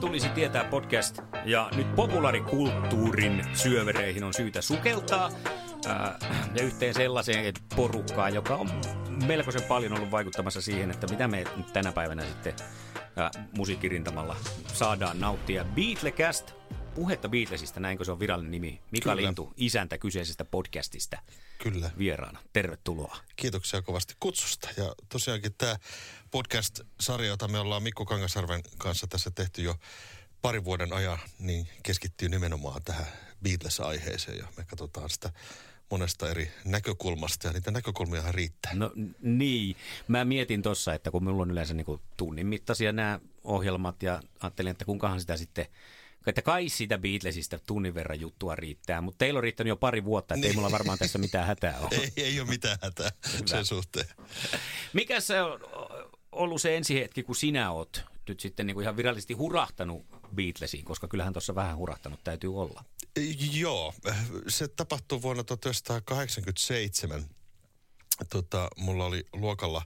Tulisi tietää podcast? Ja nyt populaarikulttuurin syövereihin on syytä sukeltaa. Ää, ja yhteen sellaiseen porukkaan, joka on melkoisen paljon ollut vaikuttamassa siihen, että mitä me nyt tänä päivänä sitten ää, musiikkirintamalla saadaan nauttia. Beatlecast, puhetta Beatlesista, näinkö se on virallinen nimi. Mika Kyllä. Lintu, isäntä kyseisestä podcastista Kyllä. vieraana. Tervetuloa. Kiitoksia kovasti kutsusta. Ja tosiaankin tämä podcast-sarja, jota me ollaan Mikko Kangasarven kanssa tässä tehty jo parin vuoden ajan, niin keskittyy nimenomaan tähän Beatles-aiheeseen. Ja me katsotaan sitä monesta eri näkökulmasta ja niitä näkökulmia riittää. No niin, mä mietin tuossa, että kun minulla on yleensä niin tunnin mittaisia nämä ohjelmat ja ajattelin, että kuinkahan sitä sitten, että kai sitä Beatlesista tunnin verran juttua riittää, mutta teillä on riittänyt jo pari vuotta, että ei mulla varmaan tässä mitään hätää ole. Ei, ei ole mitään hätää sen suhteen. Mikä se on ollut se ensi hetki, kun sinä oot nyt sitten niin kuin ihan virallisesti hurahtanut Beatlesiin, koska kyllähän tuossa vähän hurahtanut täytyy olla. Joo, se tapahtui vuonna 1987. Tota, mulla oli luokalla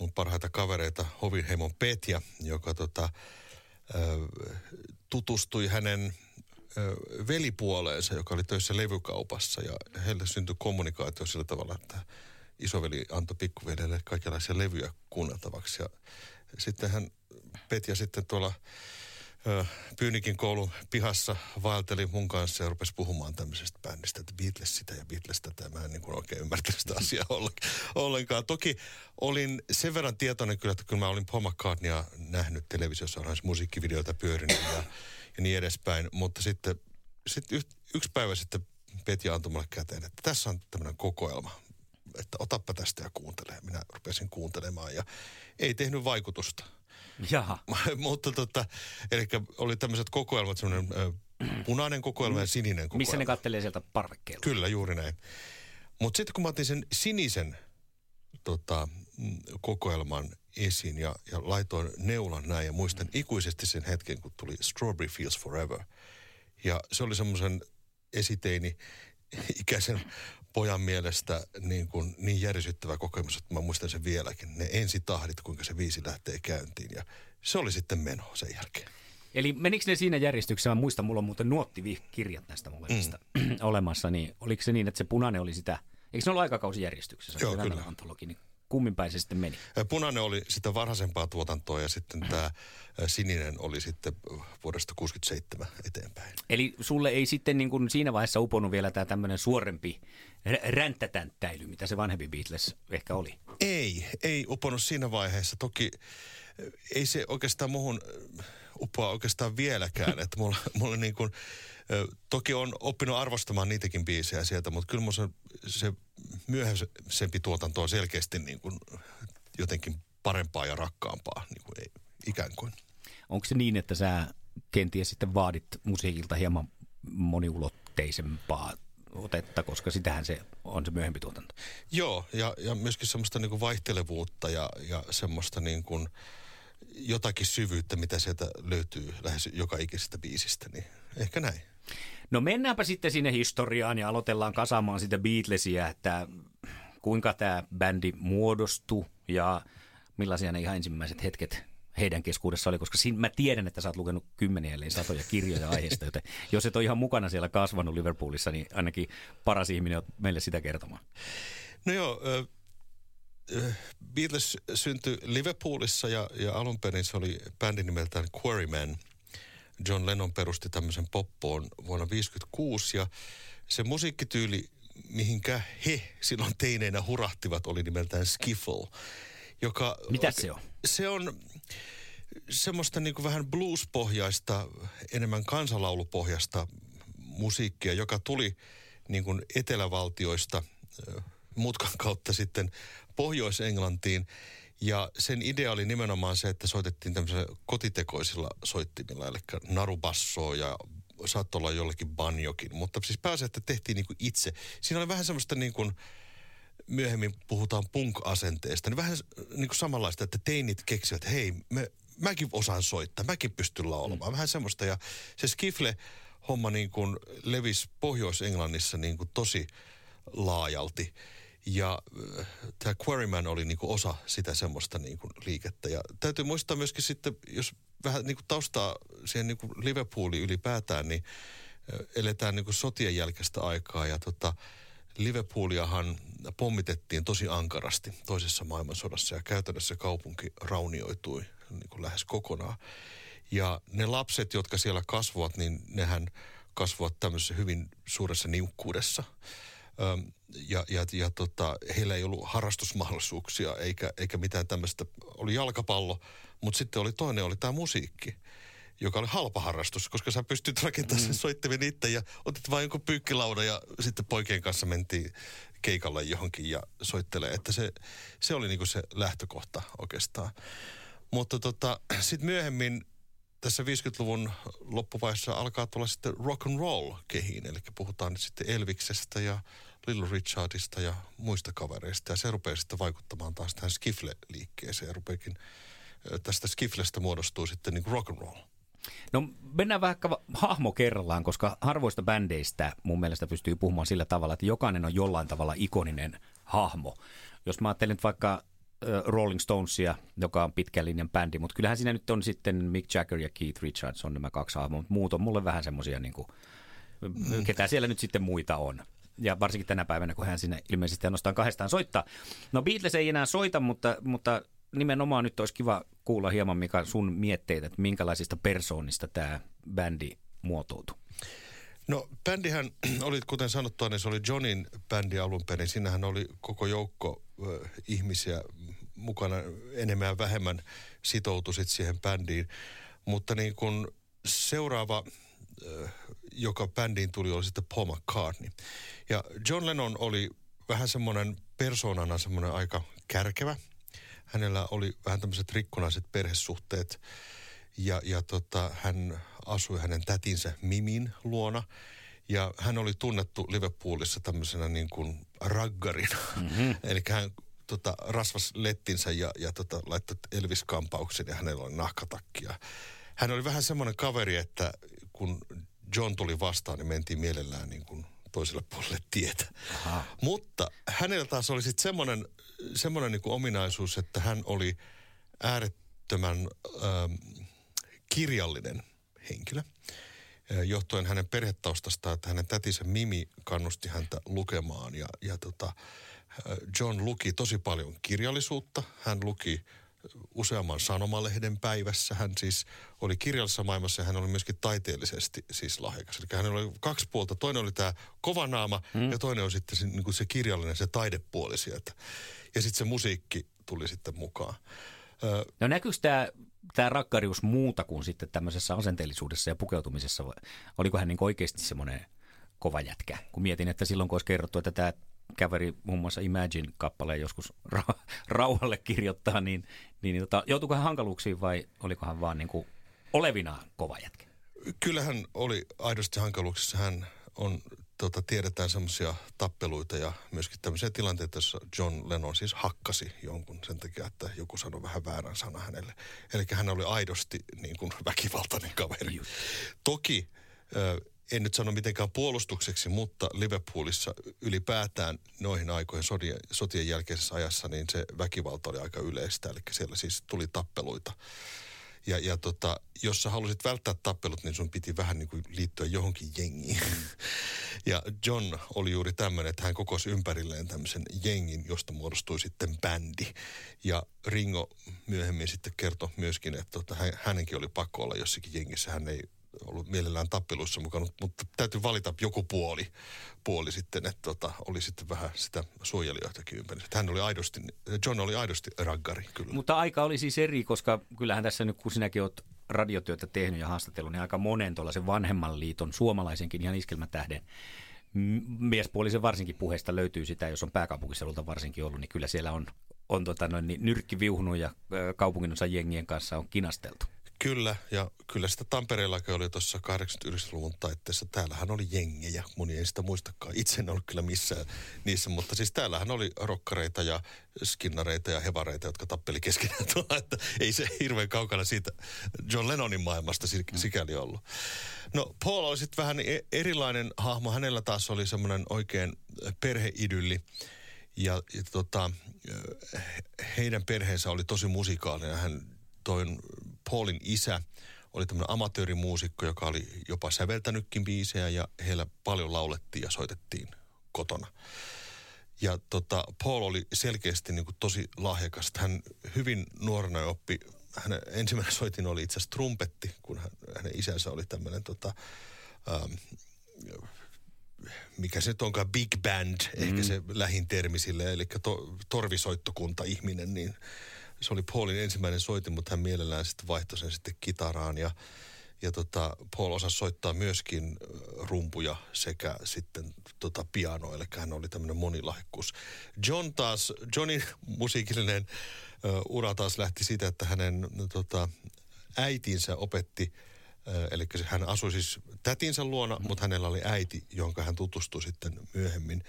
mun parhaita kavereita Hoviheimon Petja, joka tota, tutustui hänen velipuoleensa, joka oli töissä levykaupassa. Ja heille syntyi kommunikaatio sillä tavalla, että isoveli antoi pikkuvedelle kaikenlaisia levyjä kuunneltavaksi. Ja sitten hän, Petja sitten tuolla Pyynikin koulun pihassa vaelteli mun kanssa ja rupesi puhumaan tämmöisestä bändistä, että Beatles sitä ja Beatles tätä. Mä en niin kuin oikein ymmärtänyt sitä asiaa ollenkaan-. Toki olin sen verran tietoinen kyllä, että kyllä mä olin Paul McCartneya nähnyt televisiossa, se musiikkivideoita pyörinyt ja, ja niin edespäin. Mutta sitten, yh- yksi päivä sitten Petja antoi mulle käteen, että tässä on tämmöinen kokoelma, että otappa tästä ja kuuntele. Minä rupesin kuuntelemaan ja ei tehnyt vaikutusta. Jaha. Mutta tota, eli oli tämmöiset kokoelmat, semmoinen punainen kokoelma ja sininen kokoelma. Missä ne kattelee sieltä parvekkeella? Kyllä, juuri näin. Mutta sitten kun mä otin sen sinisen tota, mm, kokoelman esiin ja, ja laitoin neulan näin ja muistan ikuisesti sen hetken, kun tuli Strawberry Fields Forever. Ja se oli semmoisen esiteini ikäisen pojan mielestä niin, kuin, niin järisyttävä kokemus, että mä muistan sen vieläkin. Ne ensitahdit, kuinka se viisi lähtee käyntiin ja se oli sitten meno sen jälkeen. Eli menikö ne siinä järjestyksessä? Mä muistan, mulla on muuten nuottikirjat näistä molemmista mm. olemassa. Niin oliko se niin, että se punainen oli sitä, eikö ne ollut aikakausijärjestyksessä? Joo, Se kyllä. Antologi, niin kummin päin se sitten meni? Punainen oli sitä varhaisempaa tuotantoa ja sitten tämä sininen oli sitten vuodesta 67 eteenpäin. Eli sulle ei sitten niin kuin siinä vaiheessa uponut vielä tämä tämmöinen suorempi ränttätänttäily, mitä se vanhempi Beatles ehkä oli? Ei, ei uponut siinä vaiheessa. Toki ei se oikeastaan muuhun upoa oikeastaan vieläkään. että mulla, mulla niin kuin, toki on oppinut arvostamaan niitäkin biisejä sieltä, mutta kyllä se, se myöhäisempi tuotanto on selkeästi niin kuin jotenkin parempaa ja rakkaampaa, niin kuin ei, ikään kuin. Onko se niin, että sä kenties sitten vaadit musiikilta hieman moniulotteisempaa otetta, koska sitähän se on se myöhempi tuotanto. Joo, ja, ja myöskin semmoista niin kuin vaihtelevuutta ja, ja semmoista niin kuin jotakin syvyyttä, mitä sieltä löytyy lähes joka ikisestä biisistä, niin ehkä näin. No mennäänpä sitten sinne historiaan ja aloitellaan kasaamaan sitä Beatlesia, että kuinka tämä bändi muodostui ja millaisia ne ihan ensimmäiset hetket heidän keskuudessa oli, koska siinä mä tiedän, että sä oot lukenut kymmeniä eli satoja kirjoja aiheesta, joten jos et ole ihan mukana siellä kasvanut Liverpoolissa, niin ainakin paras ihminen on meille sitä kertomaan. No joo, Beatles syntyi Liverpoolissa ja, ja alun perin se oli bändi nimeltään Quarryman. John Lennon perusti tämmöisen poppoon vuonna 1956 ja se musiikkityyli, mihinkä he silloin teineinä hurahtivat, oli nimeltään skiffle. Joka, Mitä se on? Se on semmoista niin kuin vähän blues-pohjaista, enemmän kansalaulupohjaista musiikkia, joka tuli niin kuin etelävaltioista mutkan kautta sitten Pohjois-Englantiin. Ja sen idea oli nimenomaan se, että soitettiin tämmöisellä kotitekoisilla soittimilla, eli narubassoa ja saattoi olla jollekin banjokin. Mutta siis pääsee, että tehtiin niin kuin itse. Siinä oli vähän semmoista niin kuin, myöhemmin puhutaan punk-asenteesta, niin vähän niin kuin samanlaista, että teinit keksivät, että hei, me, mäkin osaan soittaa, mäkin pystyn laulamaan. Mm. Vähän semmoista. Ja se skifle homma niin kuin levisi Pohjois-Englannissa niin kuin tosi laajalti. Ja äh, tämä Quarryman oli niinku osa sitä semmoista niinku liikettä. Ja täytyy muistaa myöskin sitten, jos vähän niinku taustaa siihen niinku Liverpooliin ylipäätään, niin äh, eletään niinku sotien jälkeistä aikaa. Ja tota, Liverpooliahan pommitettiin tosi ankarasti toisessa maailmansodassa ja käytännössä kaupunki raunioitui niin kuin lähes kokonaan. Ja ne lapset, jotka siellä kasvavat, niin nehän kasvavat tämmöisessä hyvin suuressa niukkuudessa ja, ja, ja tota, heillä ei ollut harrastusmahdollisuuksia eikä, eikä mitään tämmöistä. Oli jalkapallo, mutta sitten oli toinen, oli tämä musiikki joka oli halpa harrastus, koska sä pystyt rakentamaan sen mm. soittimen itse ja otit vain jonkun pyykkilauda ja sitten poikien kanssa mentiin keikalle johonkin ja soittelee. Että se, se oli niinku se lähtökohta oikeastaan. Mutta tota, sitten myöhemmin tässä 50-luvun loppuvaiheessa alkaa tulla sitten rock and roll kehiin, eli puhutaan nyt sitten Elviksestä ja Little Richardista ja muista kavereista, ja se rupeaa sitten vaikuttamaan taas tähän skifle-liikkeeseen, rupeakin tästä skiflestä muodostuu sitten niin rock and roll. No mennään vaikka hahmo kerrallaan, koska harvoista bändeistä mun mielestä pystyy puhumaan sillä tavalla, että jokainen on jollain tavalla ikoninen hahmo. Jos mä ajattelen vaikka Rolling Stonesia, joka on pitkän linjan bändi, mutta kyllähän siinä nyt on sitten Mick Jagger ja Keith Richards on nämä kaksi hahmoa, mutta muut on mulle vähän semmoisia, niin kuin, mm. ketä siellä nyt sitten muita on. Ja varsinkin tänä päivänä, kun hän sinne ilmeisesti ainoastaan kahdestaan soittaa. No Beatles ei enää soita, mutta, mutta nimenomaan nyt olisi kiva kuulla hieman, mikä sun mietteitä, että minkälaisista persoonista tämä bändi muotoutui. No bändihän oli, kuten sanottua, niin se oli Johnin bändi alun perin. Siinähän oli koko joukko äh, ihmisiä mukana enemmän ja vähemmän sitoutuisit siihen bändiin. Mutta niin kun seuraava, äh, joka bändiin tuli, oli sitten Paul McCartney. Ja John Lennon oli vähän semmoinen persoonana semmoinen aika kärkevä. Hänellä oli vähän tämmöiset rikkonaiset perhesuhteet ja, ja tota, hän asui hänen tätinsä Mimin luona. Ja hän oli tunnettu Liverpoolissa tämmöisenä niin kuin raggarina. Mm-hmm. Eli hän tota, rasvas lettinsä ja, ja tota, laittoi Elvis-kampauksen ja hänellä oli nahkatakki. hän oli vähän semmoinen kaveri, että kun John tuli vastaan, niin mentiin mielellään niin kuin toiselle puolelle tietä. Aha. Mutta hänellä taas oli sitten semmoinen, semmoinen niin kuin ominaisuus, että hän oli äärettömän ähm, kirjallinen henkilö johtuen hänen perhetaustastaan, että hänen tätinsä Mimi kannusti häntä lukemaan ja, ja tota, John luki tosi paljon kirjallisuutta. Hän luki useamman sanomalehden päivässä. Hän siis oli kirjallisessa maailmassa ja hän oli myöskin taiteellisesti siis lahjakas. Eli hänellä oli kaksi puolta. Toinen oli tämä kovanaama mm. ja toinen on sitten se, niin kuin se kirjallinen, se taidepuoli sieltä. Ja sitten se musiikki tuli sitten mukaan. No näkyykö tämä tämä rakkarius muuta kuin sitten tämmöisessä asenteellisuudessa ja pukeutumisessa? Oliko hän niin oikeasti semmoinen kova jätkä? Kun mietin, että silloin kun olisi kerrottu, että tämä käveri muun muassa Imagine-kappaleen joskus ra- rauhalle kirjoittaa, niin, niin, tota, joutuiko hän hankaluuksiin vai oliko hän vaan niin kuin olevinaan kova jätkä? Kyllähän oli aidosti hankaluuksissa. Hän on, tota, tiedetään semmoisia tappeluita ja myöskin tämmöisiä tilanteita, joissa John Lennon siis hakkasi jonkun sen takia, että joku sanoi vähän väärän sana hänelle. Eli hän oli aidosti niin kuin väkivaltainen kaveri. Just. Toki en nyt sano mitenkään puolustukseksi, mutta Liverpoolissa ylipäätään noihin aikoihin sotien, sotien jälkeisessä ajassa, niin se väkivalta oli aika yleistä. Eli siellä siis tuli tappeluita. Ja, ja tota, jos sä halusit välttää tappelut, niin sun piti vähän niin kuin liittyä johonkin jengiin. Ja John oli juuri tämmöinen, että hän kokosi ympärilleen tämmöisen jengin, josta muodostui sitten bändi. Ja Ringo myöhemmin sitten kertoi myöskin, että tota, hänenkin oli pakko olla jossakin jengissä. Hän ei ollut mielellään tappeluissa mukana, mutta täytyy valita joku puoli, puoli sitten, että tota, oli sitten vähän sitä suojelijoitakin ympäri. Hän oli aidosti, John oli aidosti raggari kyllä. Mutta aika oli siis eri, koska kyllähän tässä nyt kun sinäkin olet radiotyötä tehnyt ja haastatellut, niin aika monen tuollaisen vanhemman liiton, suomalaisenkin ihan iskelmätähden miespuolisen varsinkin puheesta löytyy sitä, jos on pääkaupunkiseudulta varsinkin ollut, niin kyllä siellä on, on tota noin, niin nyrkki viuhunut ja kaupunginosa jengien kanssa on kinasteltu. Kyllä, ja kyllä sitä Tampereellakin oli tuossa 89-luvun taitteessa. Täällähän oli jengejä, moni ei sitä muistakaan. Itse en ollut kyllä missään niissä, mutta siis täällähän oli rokkareita ja skinnareita ja hevareita, jotka tappeli keskenään tuolla, että ei se hirveän kaukana siitä John Lennonin maailmasta mm. sikäli ollut. No Paul oli sitten vähän e- erilainen hahmo. Hänellä taas oli semmoinen oikein perheidylli. Ja, ja tota, heidän perheensä oli tosi musikaalinen. Hän toin Paulin isä oli tämmöinen amatöörimuusikko, joka oli jopa säveltänytkin biisejä ja heillä paljon laulettiin ja soitettiin kotona. Ja tota, Paul oli selkeästi niin kuin tosi lahjakas. Hän hyvin nuorena oppi, hänen ensimmäinen soitin oli itse asiassa trumpetti, kun hän, hänen isänsä oli tämmöinen tota, ähm, mikä se nyt onkaan, big band, mm. ehkä se lähin termi sille, eli to, torvisoittokunta ihminen, niin se oli Paulin ensimmäinen soitin, mutta hän mielellään sitten vaihtoi sen sitten kitaraan ja ja tota, Paul osasi soittaa myöskin rumpuja sekä sitten tota pianoa, eli hän oli tämmöinen monilahjakkuus. John taas, Johnin musiikillinen uh, ura taas lähti siitä, että hänen tota, äitinsä opetti, eli hän asui siis tätinsä luona, mutta hänellä oli äiti, jonka hän tutustui sitten myöhemmin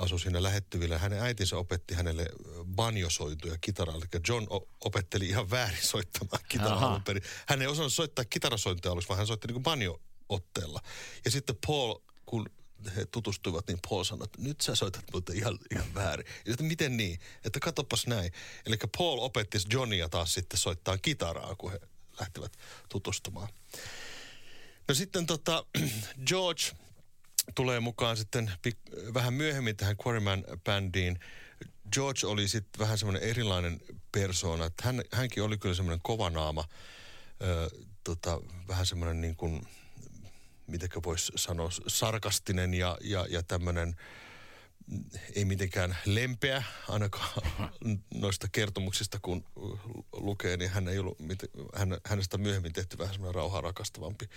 asui siinä lähettyvillä. Hänen äitinsä opetti hänelle banjosointuja kitaraa. Eli John opetteli ihan väärin soittamaan kitaraa perin. Hän ei osannut soittaa kitarasointia aluksi, vaan hän soitti niin banjo-otteella. Ja sitten Paul, kun he tutustuivat, niin Paul sanoi, että nyt sä soitat muuten ihan, ihan väärin. Ja sitten miten niin? Että katsopas näin. Eli Paul opetti Johnia taas sitten soittaa kitaraa, kun he lähtivät tutustumaan. No sitten tota, George tulee mukaan sitten pik- vähän myöhemmin tähän Quarryman-bändiin. George oli sitten vähän semmoinen erilainen persoona. Hän, hänkin oli kyllä semmoinen kovanaama, ö, tota, vähän semmoinen niin kuin, mitenkä voisi sanoa, sarkastinen ja, ja, ja tämmöinen ei mitenkään lempeä, ainakaan noista kertomuksista kun lukee, niin hän ei ollut, hän, hänestä myöhemmin tehty vähän semmoinen rauhaa rakastavampi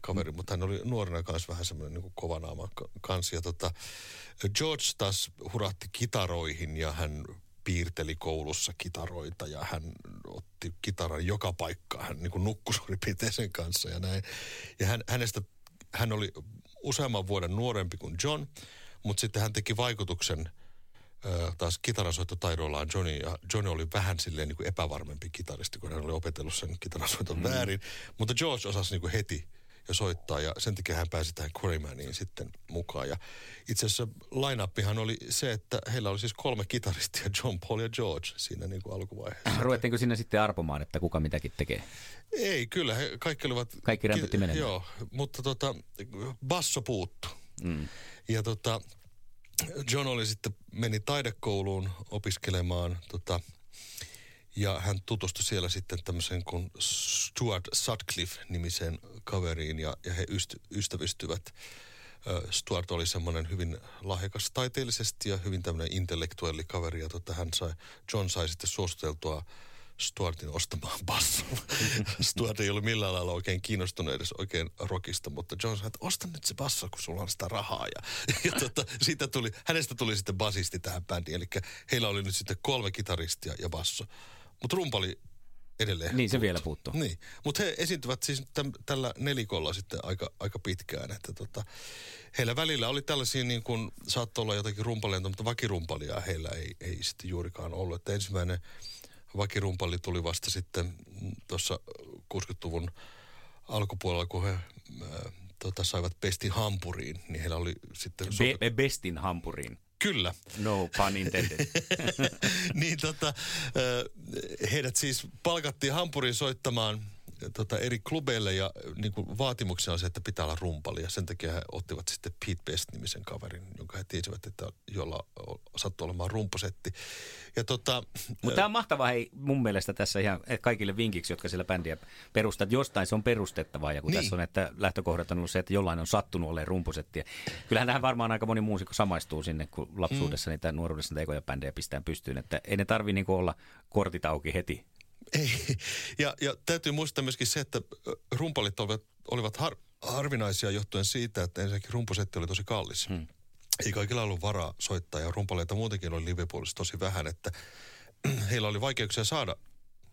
kaveri, mm. mutta hän oli nuorena kanssa vähän semmoinen niin kovanaama kanssa. Ja tota, George taas hurahti kitaroihin ja hän piirteli koulussa kitaroita ja hän otti kitaran joka paikkaan. Hän niin kuin nukkui sen kanssa ja näin. Ja hän, hänestä, hän oli useamman vuoden nuorempi kuin John – mutta sitten hän teki vaikutuksen ö, taas kitarasoittotaidoillaan Johnny, ja Johnny oli vähän silleen niin kuin epävarmempi kitaristi, kun hän oli opetellut sen kitarasoiton mm. väärin. Mutta George osasi niin kuin heti ja soittaa ja sen takia hän pääsi tähän Quarrymaniin sitten mukaan. Ja itse asiassa line oli se, että heillä oli siis kolme kitaristia, John, Paul ja George siinä niin kuin alkuvaiheessa. Ruvettiinko sinne sitten arpomaan, että kuka mitäkin tekee? Ei, kyllä he kaikki olivat... Kaikki rämpytti menemään. Joo, mutta tota, basso puuttu. Mm. Ja tota, John oli sitten, meni taidekouluun opiskelemaan tota, ja hän tutustui siellä sitten tämmöisen kuin Stuart Sutcliffe-nimiseen kaveriin ja, ja he yst, ystävystyvät. Stuart oli semmoinen hyvin lahjakas taiteellisesti ja hyvin tämmöinen intellektuelli kaveri ja tota, hän sai, John sai sitten suositeltua Stuartin ostamaan basson. Stuart ei ollut millään lailla oikein kiinnostunut edes oikein rockista, mutta John sanoi, että osta nyt se basso, kun sulla on sitä rahaa. Ja, ja tota, siitä tuli, hänestä tuli sitten basisti tähän bändiin. Eli heillä oli nyt sitten kolme kitaristia ja basso. Mutta rumpali edelleen. Niin, puuttu. se vielä puuttuu. Niin, mutta he esiintyvät siis täm, tällä nelikolla sitten aika, aika pitkään. Että tota, heillä välillä oli tällaisia niin kuin, saattoi olla jotakin rumpaleita, mutta vakirumpalia heillä ei, ei sitten juurikaan ollut. Että ensimmäinen vakirumpalli tuli vasta sitten tuossa 60-luvun alkupuolella, kun he äh, tota, saivat Bestin hampuriin, niin heillä oli sitten... Be- Bestin hampuriin. Kyllä. No pun intended. niin tota, heidät siis palkattiin Hampurin soittamaan tota, eri klubeille ja niin kuin vaatimuksena on se, että pitää olla rumpali. Ja sen takia he ottivat sitten Pete Best-nimisen kaverin, jonka he tiesivät, että jolla sattui olemaan rumposetti. Ja tota, Mutta tämä on mahtavaa hei, mun mielestä tässä ihan kaikille vinkiksi, jotka siellä bändiä perustat. Jostain se on perustettavaa ja kun niin. tässä on, että lähtökohdat on ollut se, että jollain on sattunut olemaan rumposetti. Kyllähän tähän varmaan aika moni muusikko samaistuu sinne, kun lapsuudessa mm. niitä nuoruudessa niitä ekoja bändejä pistää pystyyn. Että ei ne tarvi niinku olla kortit auki heti ei. Ja, ja täytyy muistaa myöskin se, että rumpalit olivat, olivat har, harvinaisia johtuen siitä, että ensinnäkin rumpusetti oli tosi kallis. Hmm. Ei kaikilla ollut varaa soittaa ja rumpaleita muutenkin oli livepuolissa tosi vähän, että heillä oli vaikeuksia saada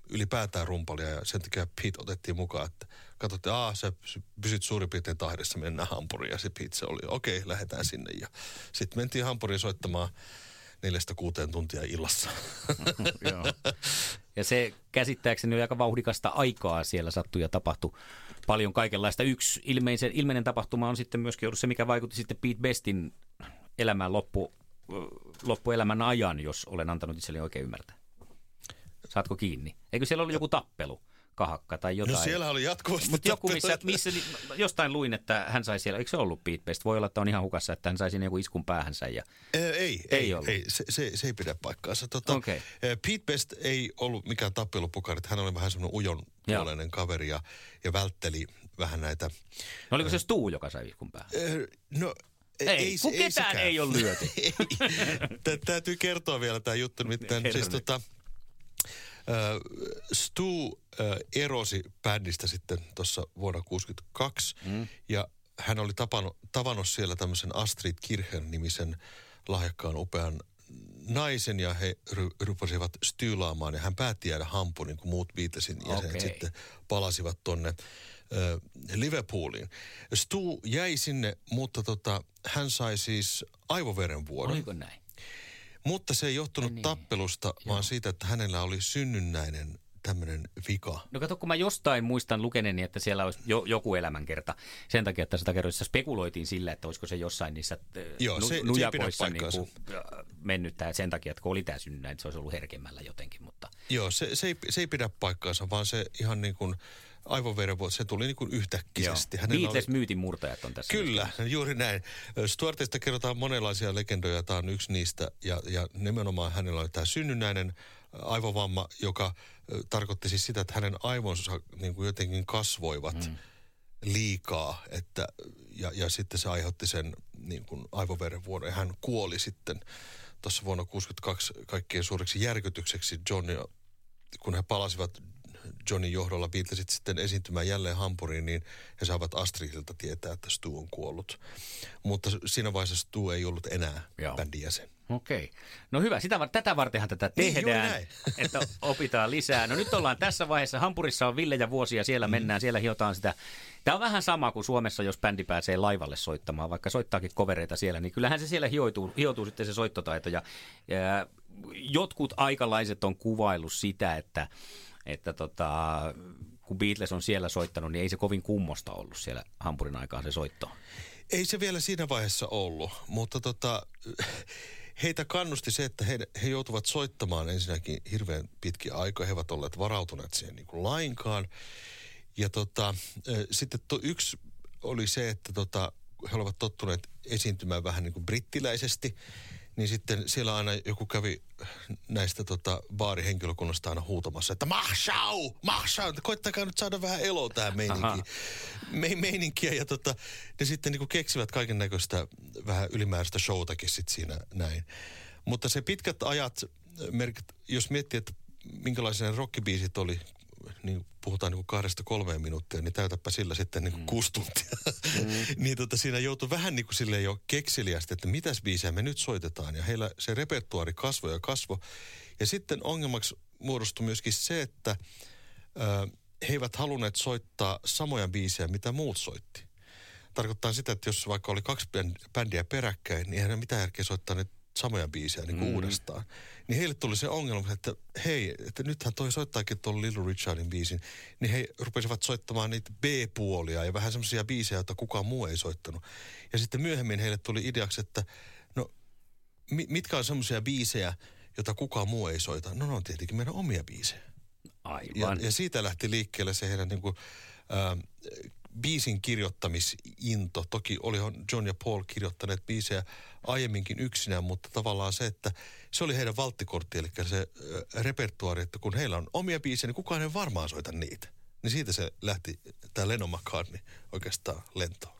ylipäätään rumpalia ja sen takia Pete otettiin mukaan, että katsottiin, että sä pysyt suurin piirtein tahdessa, mennään Hampuriin ja se Pete se oli, okei, okay, lähdetään sinne ja sitten mentiin Hampuriin soittamaan neljästä kuuteen tuntia illassa. Ja se käsittääkseni oli aika vauhdikasta aikaa siellä sattui ja tapahtui paljon kaikenlaista. Yksi ilmeisen, ilmeinen tapahtuma on sitten myöskin ollut se, mikä vaikutti sitten Pete Bestin elämään loppu, loppuelämän ajan, jos olen antanut itselleni oikein ymmärtää. Saatko kiinni? Eikö siellä ollut joku tappelu? Kahakka tai jotain. No siellä oli jatkuvasti Mutta joku, missä, missä, jostain luin, että hän sai siellä, eikö se ollut Pete Best? Voi olla, että on ihan hukassa, että hän sai sinne joku iskun päähänsä. Ja... Ei, ei, ei, ollut. ei se, se, se, ei pidä paikkaansa. Tota, okay. Pete Best ei ollut mikään tappelupukari, hän oli vähän semmoinen ujon puoleinen kaveri ja, ja vältteli vähän näitä. No oliko se Stu, joka sai iskun päähän? No ei, ei, kun ei ketään sekään. ei ole lyöty. ei. Täytyy kertoa vielä tämä juttu, nimittäin siis tota, Stu erosi bändistä sitten tuossa vuonna 1962 mm. ja hän oli tapannut, tavannut siellä tämmöisen Astrid Kirchen nimisen lahjakkaan upean naisen ja he ry- rupasivat styylaamaan ja hän päätti jäädä hampuun niin kuin muut Beatlesin jäsenet okay. sitten palasivat tonne ö, Liverpooliin. Stu jäi sinne, mutta tota, hän sai siis aivoverenvuodon. Oliko näin? Mutta se ei johtunut niin. tappelusta, Joo. vaan siitä, että hänellä oli synnynnäinen tämmöinen vika. No kato, kun mä jostain muistan lukeneeni, että siellä olisi jo, joku elämänkerta. Sen takia, että sitä kerroissa spekuloitiin sillä, että olisiko se jossain niissä Joo, se, nujakoissa se niin kuin, mennyt tää, sen takia, että kun oli tämä synnynnäinen, että se olisi ollut herkemmällä jotenkin. Mutta... Joo, se, se, ei, se ei pidä paikkaansa, vaan se ihan niin kuin aivoverenvuoto, se tuli niin kuin yhtäkkisesti. Beatles-myytin murtajat on tässä. Kyllä, myöskin. juuri näin. Stuartista kerrotaan monenlaisia legendoja, tämä on yksi niistä. Ja, ja nimenomaan hänellä oli tämä synnynnäinen aivovamma, joka tarkoitti siis sitä, että hänen aivonsa niin kuin jotenkin kasvoivat mm. liikaa. Että, ja, ja sitten se aiheutti sen niin kuin aivoverenvuodon ja hän kuoli sitten tuossa vuonna 1962 kaikkein suureksi järkytykseksi John, kun he palasivat Johnin johdolla Beatlesit sitten esiintymään jälleen Hampuriin, niin he saavat Astridilta tietää, että Stu on kuollut. Mutta siinä vaiheessa Stu ei ollut enää Joo. bändin jäsen. Okei. Okay. No hyvä, sitä, tätä vartenhan tätä niin, tehdään, niin, että opitaan lisää. No nyt ollaan tässä vaiheessa. Hampurissa on Ville ja vuosia, siellä mm. mennään, siellä hiotaan sitä. Tämä on vähän sama kuin Suomessa, jos bändi pääsee laivalle soittamaan, vaikka soittaakin kovereita siellä, niin kyllähän se siellä hioituu, hioituu sitten se soittotaito. Ja, ja jotkut aikalaiset on kuvaillut sitä, että että tota, kun Beatles on siellä soittanut, niin ei se kovin kummosta ollut siellä Hampurin aikaan se soitto. Ei se vielä siinä vaiheessa ollut, mutta tota, heitä kannusti se, että he, he joutuvat soittamaan ensinnäkin hirveän pitkiä aikoja. He ovat olleet varautuneet siihen niin kuin lainkaan. Ja tota, sitten to, yksi oli se, että tota, he olivat tottuneet esiintymään vähän niin kuin brittiläisesti, niin sitten siellä aina joku kävi näistä tota, baarihenkilökunnasta aina huutamassa, että mahshau, mahshau, koittakaa nyt saada vähän eloa tähän meininkiin. Me, meininkiä ja tota, ne sitten niin kuin keksivät kaiken näköistä vähän ylimääräistä showtakin sit siinä näin. Mutta se pitkät ajat, merkit, jos miettii, että minkälaisia rockibiisit oli, niin puhutaan niin kahdesta kolmeen minuuttia, niin täytäpä sillä sitten niin kuin mm. kuusi tuntia. Mm. niin tota, siinä joutui vähän niin kuin silleen jo kekseliästi, että mitäs biisejä me nyt soitetaan. Ja heillä se repertuaari kasvoi ja kasvoi. Ja sitten ongelmaksi muodostui myöskin se, että ö, he eivät halunneet soittaa samoja biisejä, mitä muut soitti. Tarkoittaa sitä, että jos vaikka oli kaksi bändiä peräkkäin, niin eihän mitään järkeä soittaa ne samoja biisejä niin kuin mm. uudestaan. Niin heille tuli se ongelma, että hei, että nythän toi soittaakin tuon Little Richardin biisin. Niin he rupesivat soittamaan niitä B-puolia ja vähän semmoisia biisejä, joita kukaan muu ei soittanut. Ja sitten myöhemmin heille tuli ideaksi, että no mitkä on semmoisia biisejä, joita kukaan muu ei soita. No ne on tietenkin meidän omia biisejä. Aivan. Ja, ja siitä lähti liikkeelle se heidän niin kuin, äh, biisin kirjoittamisinto. Toki olihan John ja Paul kirjoittaneet biisejä aiemminkin yksinään, mutta tavallaan se, että se oli heidän valttikortti, eli se repertuaari, että kun heillä on omia biisejä, niin kukaan ei varmaan soita niitä. Niin siitä se lähti, tämä Lennon McCartney oikeastaan lentoon.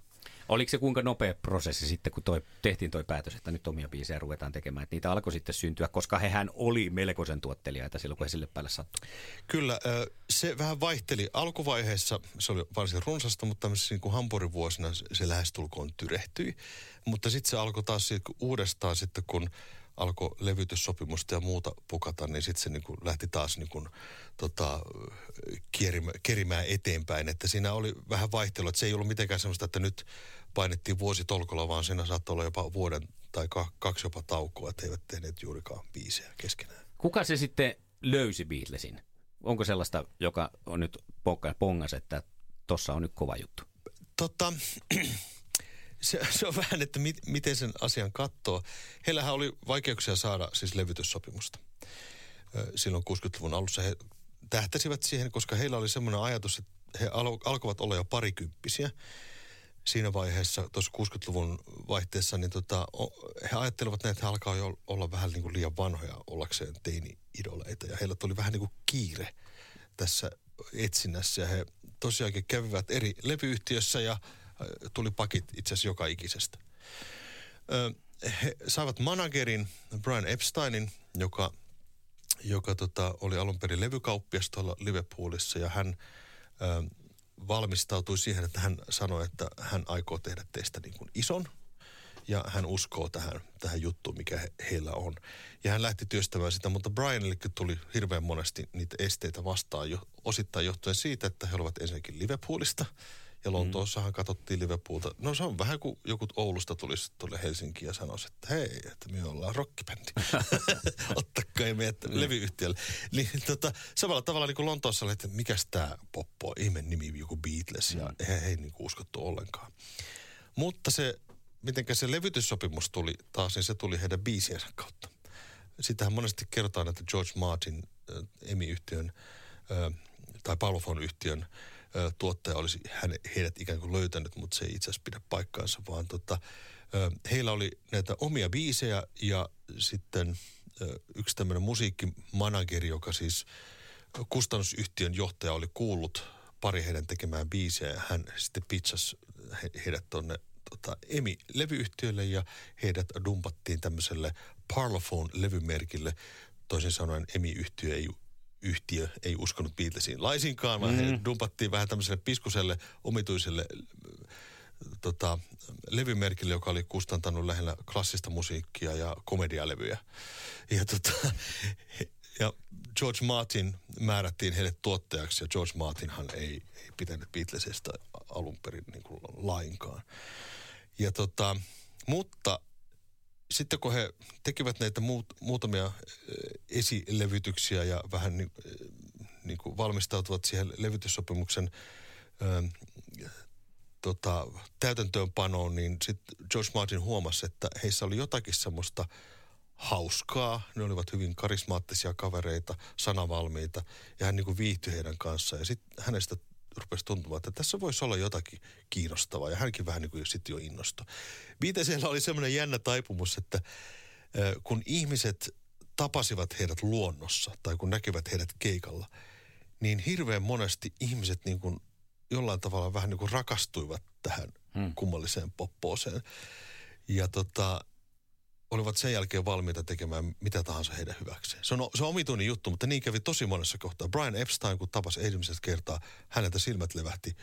Oliko se kuinka nopea prosessi sitten, kun toi, tehtiin toi päätös, että nyt omia biisejä ruvetaan tekemään, että niitä alkoi sitten syntyä, koska hehän oli melkoisen tuottelijaita silloin, kun he sille päälle sattui? Kyllä, se vähän vaihteli. Alkuvaiheessa se oli varsin runsasta, mutta tämmöisessä niin kuin Hampurin vuosina se lähestulkoon tyrehtyi. Mutta sitten se alkoi taas uudestaan sitten, kun alkoi levytyssopimusta ja muuta pukata, niin sitten se niin kuin lähti taas niin kuin, tota, kierimä, kerimään eteenpäin. Että siinä oli vähän vaihtelua, että se ei ollut mitenkään semmoista, että nyt painettiin vuositolkolla, vaan siinä saattoi olla jopa vuoden tai kaksi jopa taukoa, että eivät tehneet juurikaan biisejä keskenään. Kuka se sitten löysi Beatlesin? Onko sellaista, joka on nyt pongas, että tossa on nyt kova juttu? Totta, se, se on vähän, että mit, miten sen asian katsoo. Heillähän oli vaikeuksia saada siis levytyssopimusta. Silloin 60-luvun alussa he tähtäsivät siihen, koska heillä oli semmoinen ajatus, että he alo, alkoivat olla jo parikymppisiä siinä vaiheessa, tuossa 60-luvun vaihteessa, niin tota, he ajattelivat näin, että he alkaa jo olla vähän niin kuin liian vanhoja ollakseen teini-idoleita. Ja heillä tuli vähän niin kuin kiire tässä etsinnässä. Ja he tosiaankin kävivät eri levyyhtiössä ja tuli pakit itse asiassa joka ikisestä. He saivat managerin Brian Epsteinin, joka, joka tota, oli alun perin levykauppias tuolla Liverpoolissa ja hän valmistautui siihen, että hän sanoi, että hän aikoo tehdä teistä niin kuin ison ja hän uskoo tähän, tähän juttuun, mikä he, heillä on. Ja hän lähti työstämään sitä, mutta Brianille tuli hirveän monesti niitä esteitä vastaan jo, osittain johtuen siitä, että he olivat ensinnäkin Liverpoolista – ja Lontoossahan katsottiin Liverpoolta. No se on vähän kuin joku Oulusta tulisi tuolle Helsinkiin ja sanoisi, että hei, että me ollaan rockibändi. Ottakaa meidät mm. levyyhtiölle. Niin tota, samalla tavalla niin kuin Lontoossa oli, että mikäs tämä poppo, ihme nimi, joku Beatles. Ja mm. he ei niin kuin uskottu ollenkaan. Mutta se, miten se levytyssopimus tuli taas, niin se tuli heidän biisiensä kautta. Sitähän monesti kerrotaan, että George Martin, äh, EMI-yhtiön äh, tai Tuottaja olisi hän, heidät ikään kuin löytänyt, mutta se ei itse asiassa pidä paikkaansa, vaan tota, heillä oli näitä omia biisejä ja sitten yksi tämmöinen musiikkimanageri, joka siis kustannusyhtiön johtaja oli kuullut pari heidän tekemään biisejä ja hän sitten pitsasi heidät tuonne tota, EMI-levyyhtiölle ja heidät dumpattiin tämmöiselle Parlophone-levymerkille. Toisin sanoen EMI-yhtiö ei yhtiö ei uskonut Beatlesiin laisinkaan, vaan mm. he dumpattiin vähän tämmöiselle piskuselle, omituiselle tota, levymerkille, joka oli kustantanut lähinnä klassista musiikkia ja komedialevyjä. Ja, tota, ja George Martin määrättiin heille tuottajaksi, ja George Martinhan ei, ei pitänyt Beatlesista alun perin niin kuin lainkaan. Ja tota, mutta sitten kun he tekivät näitä muut, muutamia esilevytyksiä ja vähän niin, niin kuin valmistautuvat siihen levytyssopimuksen ö, tota, täytäntöönpanoon, niin sitten George Martin huomasi, että heissä oli jotakin semmoista hauskaa. Ne olivat hyvin karismaattisia kavereita, sanavalmiita ja hän niin kuin viihtyi heidän kanssaan. Ja sitten hänestä rupesi tuntumaan, että tässä voisi olla jotakin kiinnostavaa. Ja hänkin vähän niin kuin sitten jo innostui. Beatlesilla oli semmoinen jännä taipumus, että kun ihmiset tapasivat heidät luonnossa tai kun näkivät heidät keikalla, niin hirveän monesti ihmiset niin kuin jollain tavalla vähän niin kuin rakastuivat tähän hmm. kummalliseen poppooseen. Ja tota, olivat sen jälkeen valmiita tekemään mitä tahansa heidän hyväkseen. Se on, se on omituinen juttu, mutta niin kävi tosi monessa kohtaa. Brian Epstein, kun tapasi ensimmäistä kertaa, häneltä silmät levähti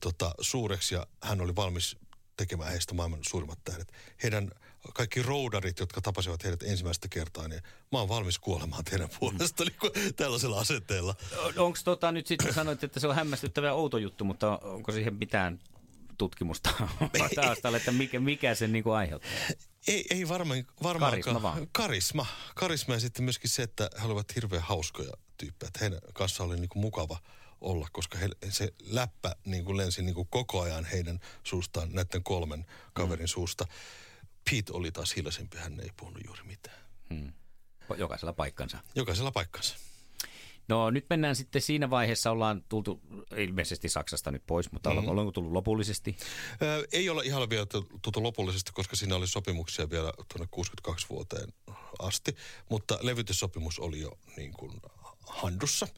tota, suureksi ja hän oli valmis tekemään heistä maailman suurimmat tähdet. Heidän kaikki roudarit, jotka tapasivat heidät ensimmäistä kertaa, niin mä oon valmis kuolemaan teidän puolesta mm. niin tällaisella asenteella. Onko tota nyt sitten sanoit, että se on hämmästyttävä outo juttu, mutta onko siihen mitään tutkimusta taustalla, että mikä, mikä sen niin kuin aiheuttaa? Ei, ei varmaan, varmaan Karisma vaan. Karisma. Karisma ja sitten myöskin se, että he olivat hirveän hauskoja tyyppejä. Että heidän kanssa oli niin kuin mukava olla, koska he, se läppä niin kuin lensi niin kuin koko ajan heidän suustaan, näiden kolmen kaverin mm. suusta. Pete oli taas hiljaisempi, hän ei puhunut juuri mitään. Hmm. Jokaisella paikkansa. Jokaisella paikkansa. No nyt mennään sitten siinä vaiheessa, ollaan tultu ilmeisesti Saksasta nyt pois, mutta mm. ollaanko tullut lopullisesti? Ää, ei olla ihan vielä tultu lopullisesti, koska siinä oli sopimuksia vielä tuonne 62 vuoteen asti, mutta levytyssopimus oli jo niin kuin handussa.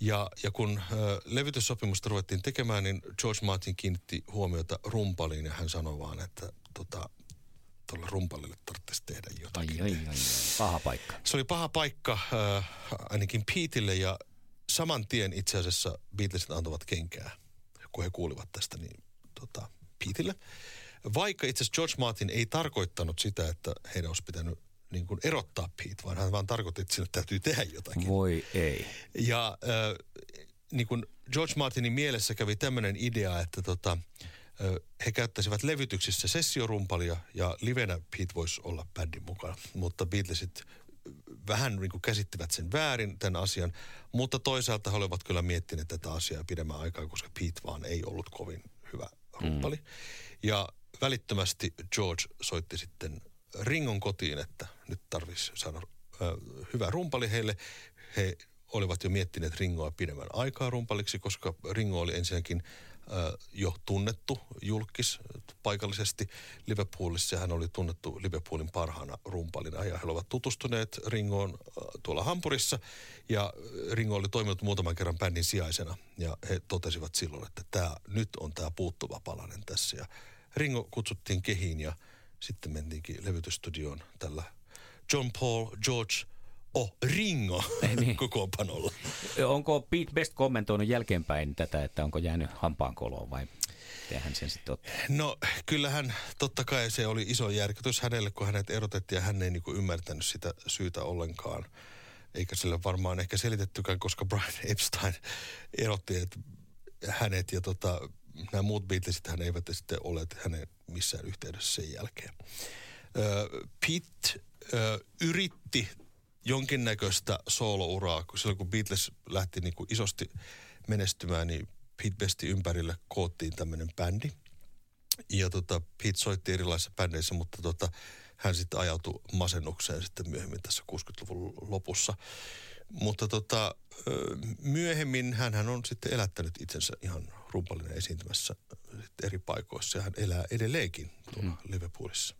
Ja, ja kun ä, levytyssopimusta ruvettiin tekemään, niin George Martin kiinnitti huomiota rumpaliin ja hän sanoi vaan, että tota, tuolle rumpalille tarvitsisi tehdä jotakin. Ai, ai, ai, ai. Paha paikka. Se oli paha paikka äh, ainakin Peteille ja saman tien itse asiassa Beatlesit antavat kenkää, kun he kuulivat tästä niin tota, Peteille. Vaikka itse asiassa George Martin ei tarkoittanut sitä, että heidän olisi pitänyt niin kuin erottaa Pete, vaan hän vaan tarkoitti, että sinne täytyy tehdä jotakin. Voi ei. Ja äh, niin kuin George Martinin mielessä kävi tämmöinen idea, että tota, he käyttäisivät levytyksissä sessiorumpalia ja livenä Pete voisi olla bändin mukana. Mutta Beatlesit vähän niin kuin käsittivät sen väärin, tämän asian, mutta toisaalta he olivat kyllä miettineet tätä asiaa pidemmän aikaa, koska Pete vaan ei ollut kovin hyvä rumpali. Mm. Ja välittömästi George soitti sitten Ringon kotiin, että nyt tarvitsisi saada ö, hyvä rumpali heille. He olivat jo miettineet Ringoa pidemmän aikaa rumpaliksi, koska Ringo oli ensinnäkin jo tunnettu julkis paikallisesti Liverpoolissa. Hän oli tunnettu Liverpoolin parhaana rumpalina ja he ovat tutustuneet Ringoon tuolla Hampurissa. Ja Ringo oli toiminut muutaman kerran bändin sijaisena ja he totesivat silloin, että tämä, nyt on tämä puuttuva palanen tässä. Ja Ringo kutsuttiin kehiin ja sitten mentiinkin levytystudioon tällä John Paul George – oh, Ringo niin. kokoonpanolla. Onko Pete Best kommentoinut jälkeenpäin tätä, että onko jäänyt hampaankoloon vai hän sen sitten ottaa? No kyllähän totta kai se oli iso järkytys hänelle, kun hänet erotettiin ja hän ei niinku ymmärtänyt sitä syytä ollenkaan. Eikä sille varmaan ehkä selitettykään, koska Brian Epstein erotti että hänet ja tota, nämä muut Beatlesit hän eivät sitten ole hänen missään yhteydessä sen jälkeen. Ö, Pete ö, yritti jonkinnäköistä soolouraa, kun silloin kun Beatles lähti niin kuin isosti menestymään, niin Pete Bestin ympärille koottiin tämmöinen bändi. Ja tota, Pete soitti erilaisissa bändeissä, mutta tota, hän sitten ajautui masennukseen sitten myöhemmin tässä 60-luvun lopussa. Mutta tota, myöhemmin hän on sitten elättänyt itsensä ihan rumpallinen esiintymässä eri paikoissa ja hän elää edelleenkin tuolla mm. Liverpoolissa.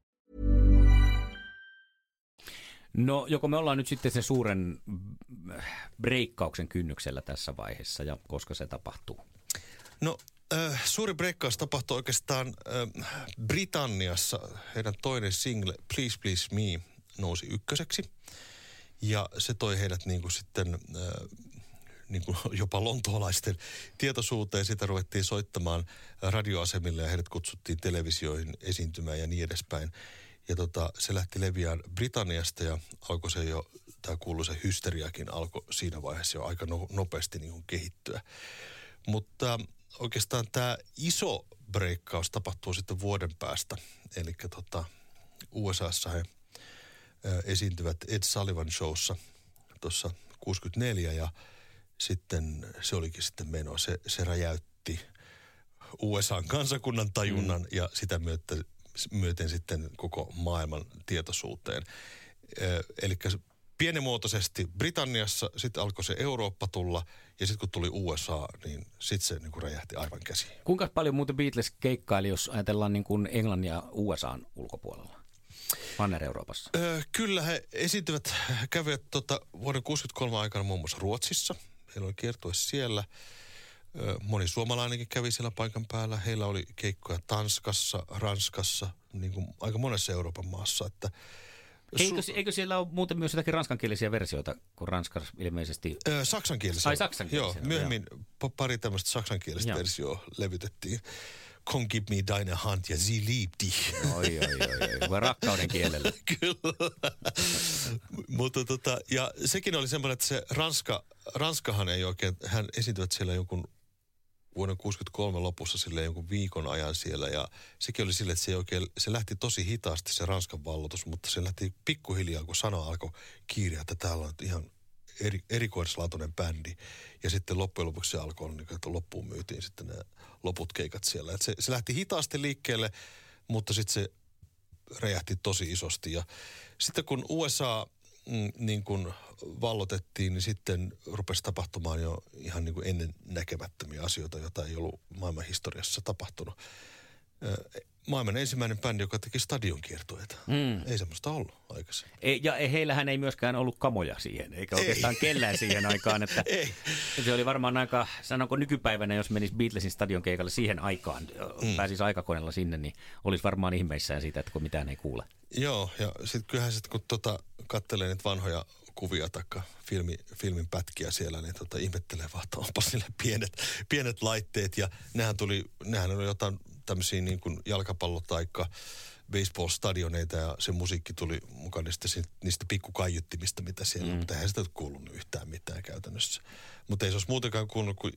No joko me ollaan nyt sitten sen suuren breikkauksen kynnyksellä tässä vaiheessa ja koska se tapahtuu? No äh, suuri breikkaus tapahtui oikeastaan äh, Britanniassa. Heidän toinen single Please Please Me nousi ykköseksi. Ja se toi heidät niin kuin sitten äh, niin kuin jopa lontoolaisten tietoisuuteen. Sitä ruvettiin soittamaan radioasemille ja heidät kutsuttiin televisioihin esiintymään ja niin edespäin. Ja tota, se lähti leviään Britanniasta ja alkoi se jo, tämä kuuluisa hysteriakin alkoi siinä vaiheessa jo aika no, nopeasti niin kuin kehittyä. Mutta oikeastaan tämä iso breikkaus tapahtuu sitten vuoden päästä. Eli tota, USAssa he ö, esiintyvät Ed Sullivan showssa tuossa 64 ja sitten se olikin sitten meno. Se, se räjäytti USAn kansakunnan tajunnan mm. ja sitä myöten, myöten sitten koko maailman tietoisuuteen. Eli pienimuotoisesti Britanniassa, sitten alkoi se Eurooppa tulla ja sitten kun tuli USA, niin sitten se niin kuin räjähti aivan käsiin. Kuinka paljon muuten Beatles keikkaili, jos ajatellaan niin kuin Englannin ja USAn ulkopuolella? Manner-Euroopassa? Öö, kyllä he esiintyvät, kävivät tota, vuoden 63 aikana muun muassa Ruotsissa. Heillä oli kiertue siellä. Moni suomalainenkin kävi siellä paikan päällä. Heillä oli keikkoja Tanskassa, Ranskassa, niin kuin aika monessa Euroopan maassa. Että Eikö, eikö siellä ole muuten myös jotakin ranskankielisiä versioita, kun Ranskassa ilmeisesti... Öö, saksankielisiä. Ai saksankielisiä. Joo, myöhemmin joo. pari tämmöistä saksankielistä versioa levytettiin. Kon gib me deine Hand ja sie liebt dich. Oi, oi, oi, oi. rakkauden kielellä. Kyllä. Mutta tota, ja sekin oli semmoinen, että se Ranska, Ranskahan ei oikein, hän esiintyvät siellä jonkun vuoden 63 lopussa sille jonkun viikon ajan siellä ja sekin oli sille, että se, oikein, se lähti tosi hitaasti se Ranskan vallotus, mutta se lähti pikkuhiljaa, kun sana alkoi kiiriä, että täällä on ihan eri, erikoislaatuinen bändi. Ja sitten loppujen lopuksi se alkoi, niin että loppuun myytiin sitten ne loput keikat siellä. Se, se lähti hitaasti liikkeelle, mutta sitten se räjähti tosi isosti. Ja sitten kun USA niin kun vallotettiin, niin sitten rupesi tapahtumaan jo ihan niin kuin ennen näkemättömiä asioita, joita ei ollut maailman historiassa tapahtunut maailman ensimmäinen bändi, joka teki stadionkiertueita. Mm. Ei semmoista ollut aikaisemmin. Ei, ja heillähän ei myöskään ollut kamoja siihen, eikä ei. oikeastaan kellään siihen aikaan. Että ei. Se oli varmaan aika, sanonko nykypäivänä, jos menisi Beatlesin stadionkeikalle siihen aikaan, mm. pääsisi aikakoneella sinne, niin olisi varmaan ihmeissään siitä, että kun mitään ei kuule. Joo, ja sitten kyllähän sit, kun tota, katselee niitä vanhoja kuvia tai filmi, filmin pätkiä siellä, niin tota, ihmettelee vaan, että onpa sille pienet, pienet laitteet. Ja nehän tuli, nehän oli jotain tämmöisiä niin kuin jalkapallo- tai baseball-stadioneita ja se musiikki tuli mukaan niistä, niistä pikkukaiuttimista, mitä siellä mm. mutta eihän sitä kuulunut yhtään mitään käytännössä. Mutta ei se olisi muutenkaan kuulunut kuin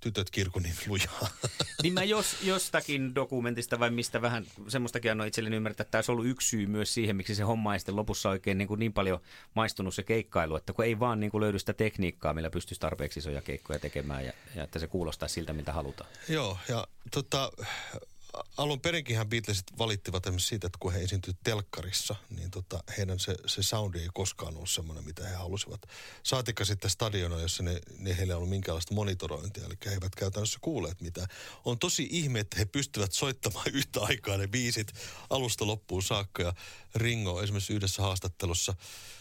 tytöt kirkun niin lujaa. Niin mä jos, jostakin dokumentista vai mistä vähän semmoistakin annoin itselleni ymmärtää, että tämä olisi ollut yksi syy myös siihen, miksi se homma ei sitten lopussa oikein niin, kuin niin paljon maistunut se keikkailu, että kun ei vaan niin kuin löydy sitä tekniikkaa, millä pystyisi tarpeeksi isoja keikkoja tekemään ja, ja että se kuulostaa siltä, mitä halutaan. Joo, ja tota, alun perinkinhän Beatlesit valittivat siitä, että kun he esiintyivät telkkarissa, niin tota, heidän se, se soundi ei koskaan ollut semmoinen, mitä he halusivat. Saatikka sitten stadiona, jossa ne, ne heillä ei ollut minkäänlaista monitorointia, eli he eivät käytännössä kuulleet mitään. On tosi ihme, että he pystyvät soittamaan yhtä aikaa ne biisit alusta loppuun saakka. Ja Ringo esimerkiksi yhdessä haastattelussa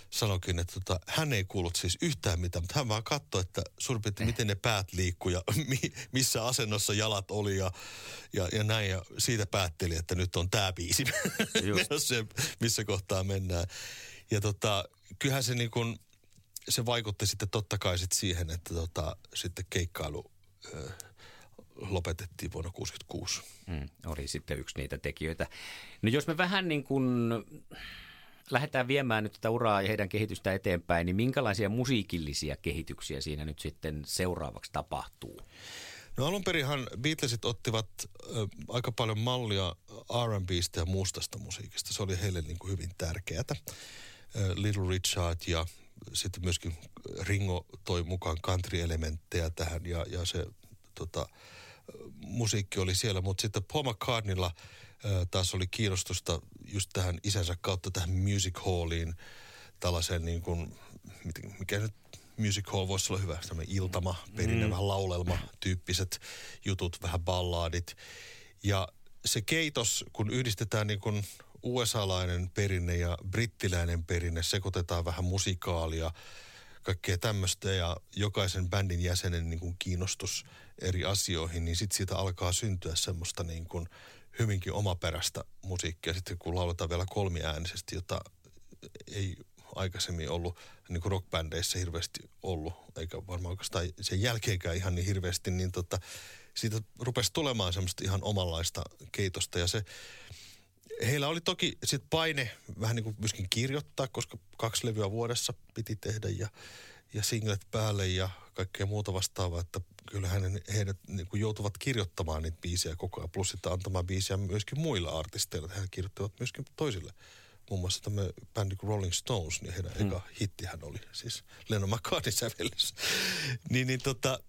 sanokin, että tota, hän ei kuullut siis yhtään mitään, mutta hän vaan katsoi, että suurin piirtein miten ne päät liikkuu ja mi, missä asennossa jalat oli ja, ja, ja näin. Ja siitä päätteli, että nyt on tämä biisi se, missä kohtaa mennään. Ja tota, kyllähän se niin kuin, se vaikutti sitten totta kai sit siihen, että tota, sitten keikkailu ö, lopetettiin vuonna 1966. Mm, oli sitten yksi niitä tekijöitä. No jos me vähän niin kuin lähdetään viemään nyt tätä uraa ja heidän kehitystä eteenpäin, niin minkälaisia musiikillisia kehityksiä siinä nyt sitten seuraavaksi tapahtuu? No alun perinhan Beatlesit ottivat äh, aika paljon mallia R&Bstä ja mustasta musiikista. Se oli heille niin kuin hyvin tärkeää. Äh, Little Richard ja sitten myöskin Ringo toi mukaan country-elementtejä tähän ja, ja se tota, musiikki oli siellä, mutta sitten Paul McCartneylla taas oli kiinnostusta just tähän isänsä kautta tähän music halliin, tällaiseen niin kuin, mikä nyt music hall voisi olla hyvä, sellainen iltama, perinne, mm. vähän laulelma, tyyppiset jutut, vähän ballaadit. Ja se keitos, kun yhdistetään niin kuin USA-lainen perinne ja brittiläinen perinne, sekoitetaan vähän musikaalia, kaikkea tämmöistä ja jokaisen bändin jäsenen niin kuin kiinnostus eri asioihin, niin sitten siitä alkaa syntyä semmoista niin kuin hyvinkin omaperäistä musiikkia. Sitten kun lauletaan vielä kolmiäänisesti, jota ei aikaisemmin ollut niin kuin rockbändeissä hirveästi ollut, eikä varmaan oikeastaan sen jälkeenkään ihan niin hirveästi, niin tota, siitä rupesi tulemaan semmoista ihan omanlaista keitosta. Ja se, heillä oli toki sit paine vähän niin kuin myöskin kirjoittaa, koska kaksi levyä vuodessa piti tehdä ja, ja singlet päälle ja kaikkea muuta vastaavaa, että kyllähän heidät niin kuin joutuvat kirjoittamaan niitä biisejä koko ajan, plus sitten antamaan biisejä myöskin muille artisteille. He kirjoittavat myöskin toisille muun muassa tämä bändi kuin Rolling Stones, niin heidän hmm. eka hittihän oli siis Lennon McCartney sävellys. niin, niin tota,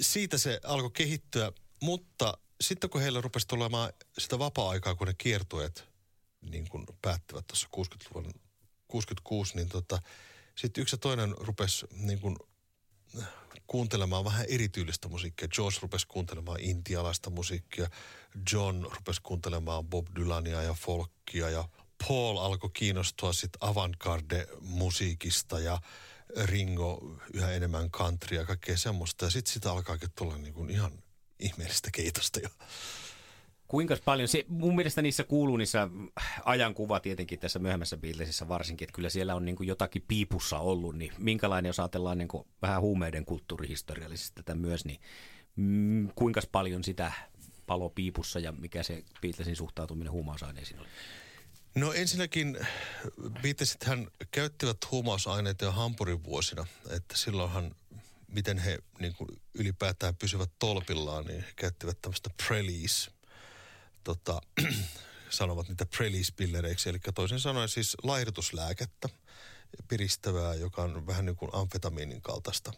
siitä se alkoi kehittyä, mutta sitten kun heillä rupesi tulemaan sitä vapaa-aikaa, kun ne kiertueet niin kuin päättivät tuossa 60-luvun 66, niin tota, sitten yksi ja toinen rupesi niin kuin kuuntelemaan vähän erityylistä musiikkia. George rupesi kuuntelemaan intialaista musiikkia, John rupesi kuuntelemaan Bob Dylania ja folkia ja Paul alkoi kiinnostua sitten avantgarde-musiikista ja Ringo yhä enemmän country ja kaikkea semmoista. Ja sitten sitä alkaakin tulla niin kuin ihan ihmeellistä keitosta jo. Kuinka paljon, se, mun mielestä niissä kuuluu niissä ajankuva tietenkin tässä myöhemmässä Beatlesissa varsinkin, että kyllä siellä on niin kuin jotakin piipussa ollut, niin minkälainen, jos ajatellaan niin kuin vähän huumeiden kulttuurihistoriallisesti tätä myös, niin mm, kuinka paljon sitä palo piipussa ja mikä se Beatlesin suhtautuminen huumausaineisiin oli? No ensinnäkin hän käyttivät huumausaineita jo Hampurin vuosina, että silloinhan miten he niin kuin ylipäätään pysyvät tolpillaan, niin he käyttivät tämmöistä prelease, tota, sanovat niitä prelease-pillereiksi, eli toisin sanoen siis laihdutuslääkettä, piristävää, joka on vähän niin kuin amfetamiinin kaltaista.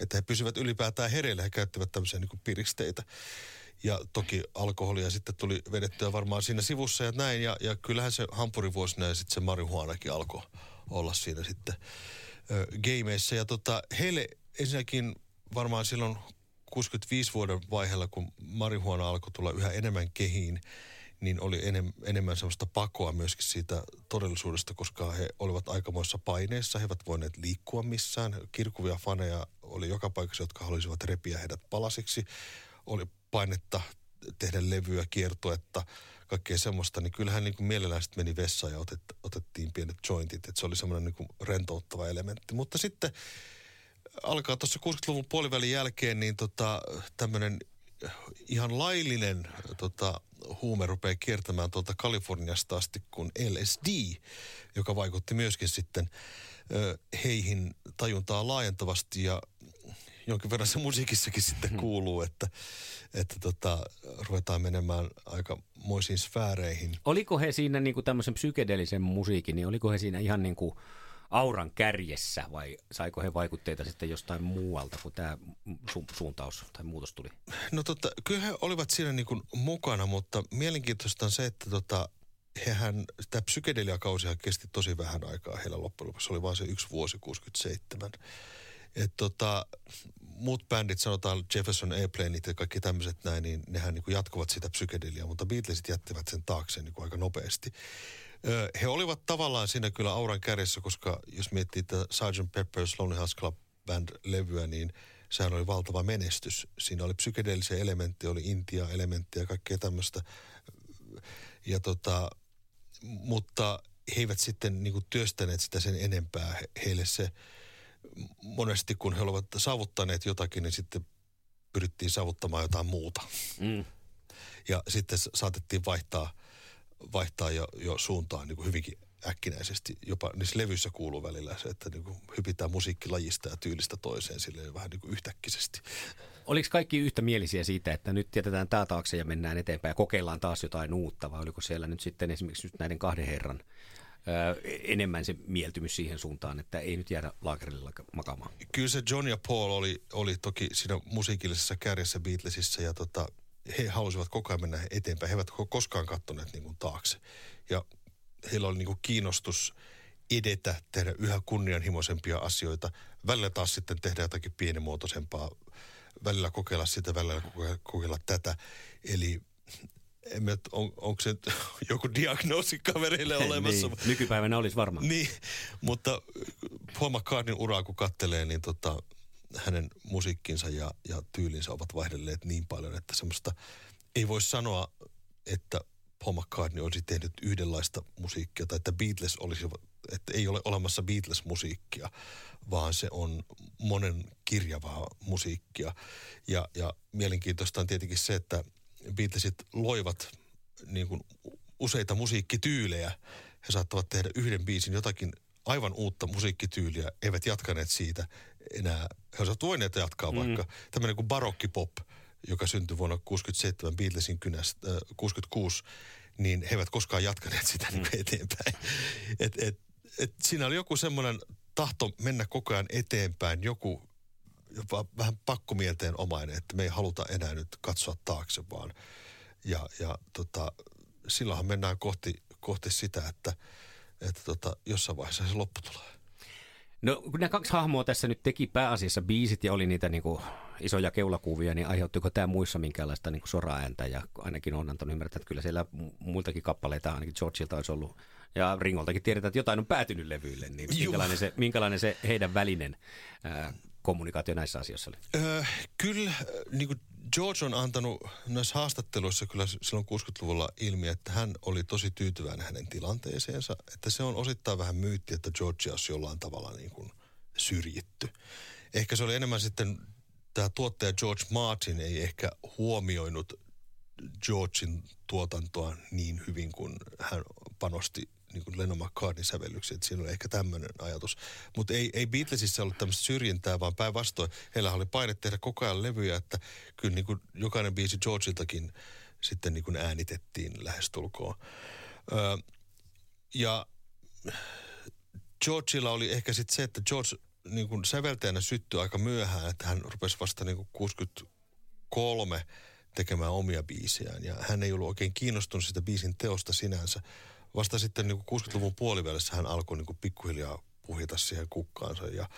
Että he pysyvät ylipäätään hereillä, he käyttävät tämmöisiä niin kuin piristeitä. Ja toki alkoholia sitten tuli vedettyä varmaan siinä sivussa ja näin. Ja, ja kyllähän se hampurivuosina ja sitten se marihuanakin alkoi olla siinä sitten ö, gameissa. Ja tota, heille ensinnäkin varmaan silloin 65 vuoden vaiheella, kun marihuana alkoi tulla yhä enemmän kehiin, niin oli enem, enemmän sellaista pakoa myöskin siitä todellisuudesta, koska he olivat aikamoissa paineissa, he eivät voineet liikkua missään. Kirkuvia faneja oli joka paikassa, jotka haluaisivat repiä heidät palasiksi. Oli painetta tehdä levyä, kiertuetta, kaikkea semmoista, niin kyllähän niin kuin mielellään sitten meni vessaan ja otet, otettiin pienet jointit, että se oli semmoinen niin rentouttava elementti. Mutta sitten alkaa tuossa 60-luvun puolivälin jälkeen niin tota, tämmöinen ihan laillinen tota, huume rupeaa kiertämään tuolta Kaliforniasta asti kuin LSD, joka vaikutti myöskin sitten ö, heihin tajuntaa laajentavasti ja jonkin verran se musiikissakin sitten hmm. kuuluu, että, että tota, ruvetaan menemään aika moisiin sfääreihin. Oliko he siinä niin kuin tämmöisen psykedeellisen musiikin, niin oliko he siinä ihan niin kuin auran kärjessä vai saiko he vaikutteita sitten jostain muualta, kun tämä su- suuntaus tai muutos tuli? No tota, kyllä he olivat siinä niin kuin mukana, mutta mielenkiintoista on se, että tota, hehän, tämä psykedeliakausihan kesti tosi vähän aikaa heillä loppujen lopuksi. Oli vain se yksi vuosi, 67. Et tota, muut bändit, sanotaan Jefferson Airplaneit ja kaikki tämmöiset näin, niin nehän niin jatkuvat sitä psykedelia, mutta Beatlesit jättivät sen taakse niin kuin aika nopeasti. He olivat tavallaan siinä kyllä auran kärjessä, koska jos miettii että Sgt. Pepper's Lonely Hearts Club Band-levyä, niin sehän oli valtava menestys. Siinä oli psykedeellisiä elementtejä, oli Intia-elementtejä ja kaikkea tämmöistä. Ja tota, mutta he eivät sitten niin kuin työstäneet sitä sen enempää. Heille se monesti, kun he olivat saavuttaneet jotakin, niin sitten pyrittiin saavuttamaan jotain muuta. Mm. Ja sitten saatettiin vaihtaa, vaihtaa jo, jo suuntaan niin kuin hyvinkin äkkinäisesti. Jopa niissä levyissä kuuluu välillä se, että niin kuin hypitään musiikkilajista ja tyylistä toiseen silleen vähän niin kuin yhtäkkisesti. Oliko kaikki yhtä mielisiä siitä, että nyt jätetään tämä taakse ja mennään eteenpäin ja kokeillaan taas jotain uutta, vai oliko siellä nyt sitten esimerkiksi nyt näiden kahden herran enemmän se mieltymys siihen suuntaan, että ei nyt jäädä laakerille makaamaan. Kyllä se John ja Paul oli, oli toki siinä musiikillisessa kärjessä Beatlesissa ja tota, he halusivat koko ajan mennä eteenpäin. He eivät koskaan kattoneet niin kuin taakse. Ja heillä oli niin kuin kiinnostus edetä, tehdä yhä kunnianhimoisempia asioita. Välillä taas sitten tehdä jotakin pienimuotoisempaa. Välillä kokeilla sitä, välillä kokeilla, kokeilla tätä. Eli en mä, on, onko se joku diagnoosi kavereille olemassa. niin, nykypäivänä olisi varmaan. Niin, mutta Paul McCartneyn uraa kun kattelee, niin tota, hänen musiikkinsa ja, ja tyylinsä ovat vaihdelleet niin paljon, että semmoista ei voi sanoa, että Paul McCartney olisi tehnyt yhdenlaista musiikkia tai että Beatles olisi, että ei ole olemassa Beatles-musiikkia, vaan se on monen kirjavaa musiikkia. Ja, ja mielenkiintoista on tietenkin se, että Beatlesit loivat niin kuin useita musiikkityylejä. He saattavat tehdä yhden biisin jotakin aivan uutta musiikkityyliä, eivät jatkaneet siitä enää. He olisivat voineet jatkaa mm. vaikka tämmöinen kuin barokkipop, joka syntyi vuonna 67 Beatlesin kynästä, äh, 66, niin he eivät koskaan jatkaneet sitä mm. niin eteenpäin. Et, et, et siinä oli joku semmoinen tahto mennä koko ajan eteenpäin, joku jopa vähän pakkomielteen omainen, että me ei haluta enää nyt katsoa taakse vaan. Ja, ja tota, silloinhan mennään kohti, kohti sitä, että, että tota, jossain vaiheessa se loppu tulee. No kun nämä kaksi hahmoa tässä nyt teki pääasiassa biisit ja oli niitä niin kuin isoja keulakuvia, niin aiheuttiko tämä muissa minkäänlaista niin soraääntä? Ja ainakin on antanut ymmärtää, että kyllä siellä muiltakin kappaleita ainakin Georgeilta olisi ollut. Ja Ringoltakin tiedetään, että jotain on päätynyt levyille, niin minkälainen se, minkälainen se heidän välinen ää, kommunikaatio näissä asioissa oli? Öö, kyllä, niin kuin George on antanut näissä haastatteluissa kyllä silloin 60-luvulla ilmi, että hän oli tosi tyytyväinen hänen tilanteeseensa. Että se on osittain vähän myytti, että George olisi jollain tavalla niin kuin syrjitty. Ehkä se oli enemmän sitten, tämä tuottaja George Martin ei ehkä huomioinut Georgein tuotantoa niin hyvin kuin hän panosti niin kuin Lennon McCartney sävellyksiä, että siinä oli ehkä tämmöinen ajatus. Mutta ei, ei Beatlesissa ollut tämmöistä syrjintää, vaan päinvastoin. Heillä oli paine tehdä koko ajan levyjä, että kyllä niin kuin jokainen biisi Georgeiltakin sitten niin kuin äänitettiin lähestulkoon. Öö, ja Georgeilla oli ehkä sitten se, että George niin kuin säveltäjänä syttyi aika myöhään, että hän rupesi vasta niin kuin 63 tekemään omia biisejään. Ja hän ei ollut oikein kiinnostunut sitä biisin teosta sinänsä, vasta sitten niin kuin 60-luvun puolivälissä hän alkoi niin pikkuhiljaa puhita siihen kukkaansa ja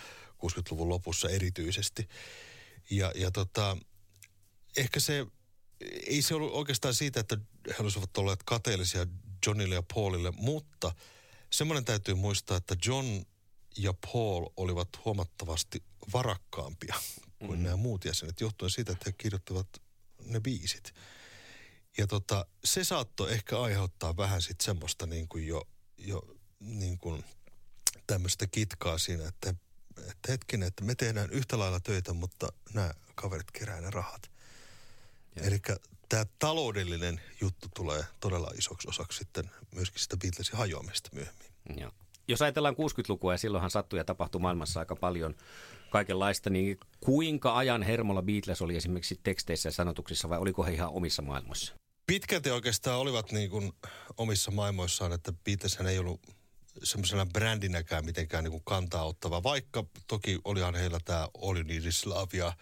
60-luvun lopussa erityisesti. Ja, ja tota, ehkä se, ei se ollut oikeastaan siitä, että he olisivat olleet kateellisia Johnille ja Paulille, mutta semmoinen täytyy muistaa, että John ja Paul olivat huomattavasti varakkaampia kuin mm-hmm. nämä muut jäsenet, johtuen siitä, että he kirjoittavat ne biisit. Ja tota, se saattoi ehkä aiheuttaa vähän sitten semmoista niin kuin jo, jo niin kuin tämmöistä kitkaa siinä, että, että hetkinen, että me tehdään yhtä lailla töitä, mutta nämä kaverit kerää ne rahat. Eli tämä taloudellinen juttu tulee todella isoksi osaksi sitten myöskin sitä Beatlesin hajoamista myöhemmin. Joo. Jos ajatellaan 60-lukua ja silloinhan sattui ja tapahtui maailmassa aika paljon kaikenlaista, niin kuinka ajan hermolla Beatles oli esimerkiksi teksteissä ja sanotuksissa vai oliko he ihan omissa maailmoissa? Pitkälti oikeastaan olivat niin kuin omissa maailmoissaan, että Beatleshän ei ollut semmoisena brändinäkään mitenkään niin kuin kantaa ottava, vaikka toki olihan heillä tämä All You Need Is Love ja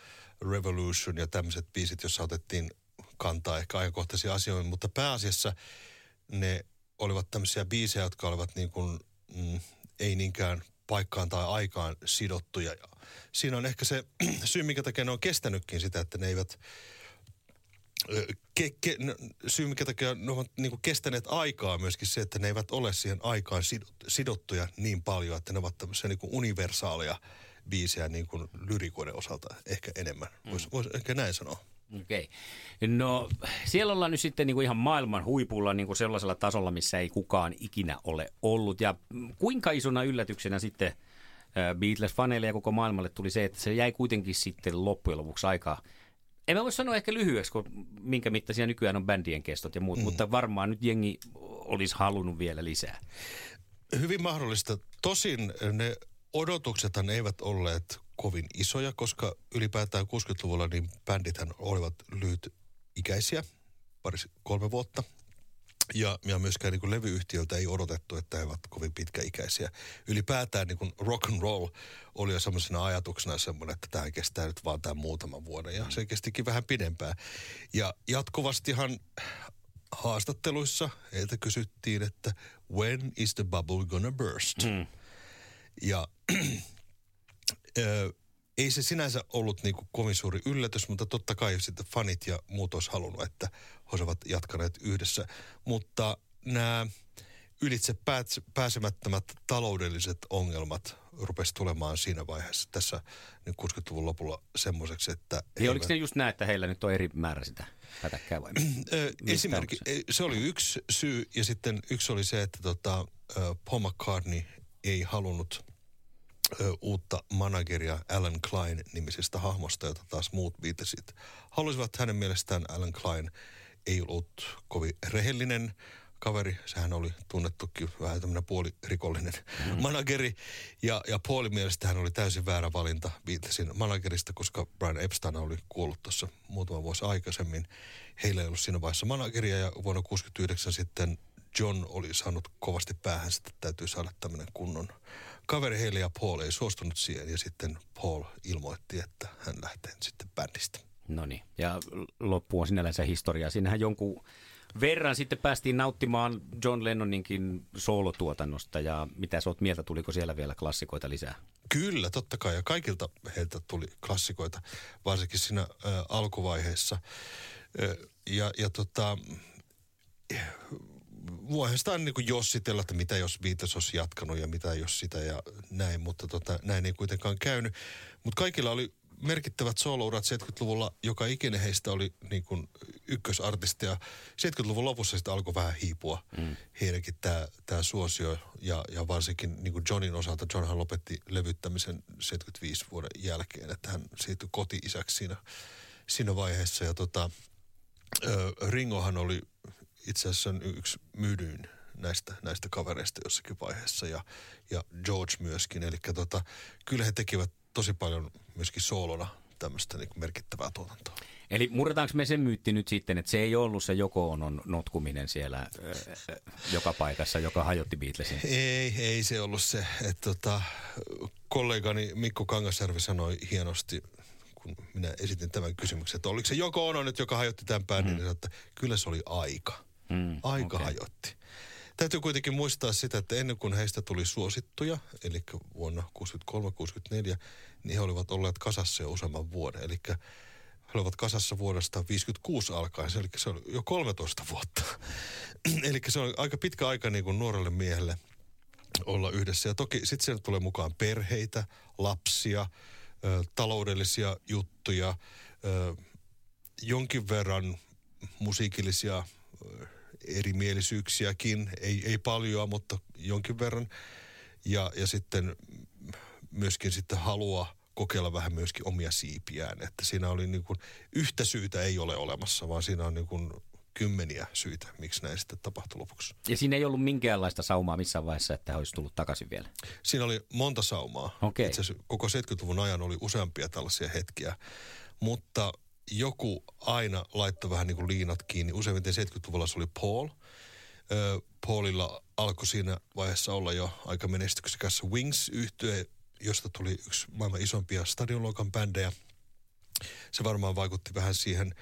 Revolution ja tämmöiset biisit, joissa otettiin kantaa ehkä ajankohtaisia asioita, mutta pääasiassa ne olivat tämmöisiä biisejä, jotka olivat niin kuin, mm, ei niinkään paikkaan tai aikaan sidottuja. Ja siinä on ehkä se syy, minkä takia ne on kestänytkin sitä, että ne eivät ke, ke, no, syy, mikä takia ne ovat niin kestäneet aikaa myöskin se, että ne eivät ole siihen aikaan sidottuja niin paljon, että ne ovat tämmöisiä niin universaaleja biisejä niin kuin lyrikoiden osalta ehkä enemmän. Voisi mm. vois ehkä näin sanoa. Okei. Okay. No siellä ollaan nyt sitten niin kuin ihan maailman huipulla niin kuin sellaisella tasolla, missä ei kukaan ikinä ole ollut. Ja kuinka isona yllätyksenä sitten Beatles-faneille ja koko maailmalle tuli se, että se jäi kuitenkin sitten loppujen lopuksi aikaa en mä voi sanoa ehkä lyhyeksi, kun minkä mittaisia nykyään on bändien kestot ja muut, mm. mutta varmaan nyt jengi olisi halunnut vielä lisää. Hyvin mahdollista. Tosin ne odotuksethan eivät olleet kovin isoja, koska ylipäätään 60-luvulla niin bändithän olivat lyhyt ikäisiä, pari kolme vuotta. Ja, ja myöskään niin kuin levyyhtiöltä ei odotettu, että he ovat kovin pitkäikäisiä. Ylipäätään niin kuin rock and roll oli jo semmoisena ajatuksena semmoinen, että tämä kestää nyt vaan tämän muutaman vuoden. Ja se kestikin vähän pidempään. Ja jatkuvastihan haastatteluissa heiltä kysyttiin, että when is the bubble gonna burst? Mm. Ja ei se sinänsä ollut niin kuin kovin suuri yllätys, mutta totta kai sitten fanit ja muut olisi halunnut, että he olisivat jatkaneet yhdessä. Mutta nämä ylitse pääsemättömät taloudelliset ongelmat rupesi tulemaan siinä vaiheessa tässä niin 60-luvun lopulla semmoiseksi, että... Niin oliko se just näin, että heillä nyt on eri määrä sitä hätäkkää vai? Esimerkiksi se? se oli yksi syy ja sitten yksi oli se, että tota, Paul McCartney ei halunnut uutta manageria Alan Klein nimisestä hahmosta, jota taas muut viitesit. Halusivat hänen mielestään Alan Klein ei ollut kovin rehellinen kaveri. Sehän oli tunnettukin vähän tämmöinen puolirikollinen mm. manageri. Ja, ja Paulin mielestä hän oli täysin väärä valinta Beatlesin managerista, koska Brian Epstein oli kuollut tuossa muutama vuosi aikaisemmin. Heillä ei ollut siinä vaiheessa manageria ja vuonna 1969 sitten John oli saanut kovasti päähän, että täytyy saada tämmöinen kunnon kaveri heille ja Paul ei suostunut siihen ja sitten Paul ilmoitti, että hän lähtee sitten bändistä. No niin, ja loppu on sinällänsä historiaa. Siinähän jonkun verran sitten päästiin nauttimaan John Lennoninkin soolotuotannosta ja mitä sä oot mieltä, tuliko siellä vielä klassikoita lisää? Kyllä, totta kai ja kaikilta heiltä tuli klassikoita, varsinkin siinä ä, alkuvaiheessa. Ä, ja, ja tota, voihan sitä niin kuin jossitella, että mitä jos Beatles olisi jatkanut ja mitä jos sitä ja näin, mutta tota, näin ei kuitenkaan käynyt. Mutta kaikilla oli merkittävät soolourat 70-luvulla, joka ikinen heistä oli niin kuin ykkösartisti ja 70-luvun lopussa sitä alkoi vähän hiipua mm. heidänkin tämä, tämä suosio ja, ja varsinkin niin kuin Johnin osalta. Johnhan lopetti levyttämisen 75 vuoden jälkeen, että hän siirtyi koti-isäksi siinä, siinä vaiheessa ja tota, Ringohan oli itse asiassa yksi myydyin näistä, näistä kavereista jossakin vaiheessa ja, ja George myöskin. Eli tota, kyllä he tekivät tosi paljon myöskin soolona tämmöistä niin merkittävää tuotantoa. Eli murretaanko me sen myytti nyt sitten, että se ei ollut se joko on notkuminen siellä äh, joka paikassa, joka hajotti Beatlesin? Ei, ei se ollut se. Että tota, kollegani Mikko Kangasjärvi sanoi hienosti, kun minä esitin tämän kysymyksen, että oliko se joko on nyt, joka hajotti tämän bändin, mm. että kyllä se oli aika. Mm, aika okay. hajotti. Täytyy kuitenkin muistaa sitä, että ennen kuin heistä tuli suosittuja, eli vuonna 63-64, niin he olivat olleet kasassa jo useamman vuoden. Eli he olivat kasassa vuodesta 56 alkaen, eli se oli jo 13 vuotta. eli se on aika pitkä aika niin kuin nuorelle miehelle olla yhdessä. Ja toki sitten siellä tulee mukaan perheitä, lapsia, ö, taloudellisia juttuja, ö, jonkin verran musiikillisia erimielisyyksiäkin, ei, ei paljon, mutta jonkin verran. Ja, ja sitten myöskin sitten halua kokeilla vähän myöskin omia siipiään. Että siinä oli niin kuin, yhtä syytä ei ole olemassa, vaan siinä on niin kuin kymmeniä syitä, miksi näin sitten tapahtui lopuksi. Ja siinä ei ollut minkäänlaista saumaa missään vaiheessa, että olisi tullut takaisin vielä? Siinä oli monta saumaa. Okay. Itse asiassa koko 70-luvun ajan oli useampia tällaisia hetkiä. Mutta joku aina laittoi vähän niin kuin liinat kiinni. Useimmiten 70-luvulla se oli Paul. Ö, Paulilla alkoi siinä vaiheessa olla jo aika menestyksekäs wings yhtye josta tuli yksi maailman isompia stadionluokan bändejä. Se varmaan vaikutti vähän siihen.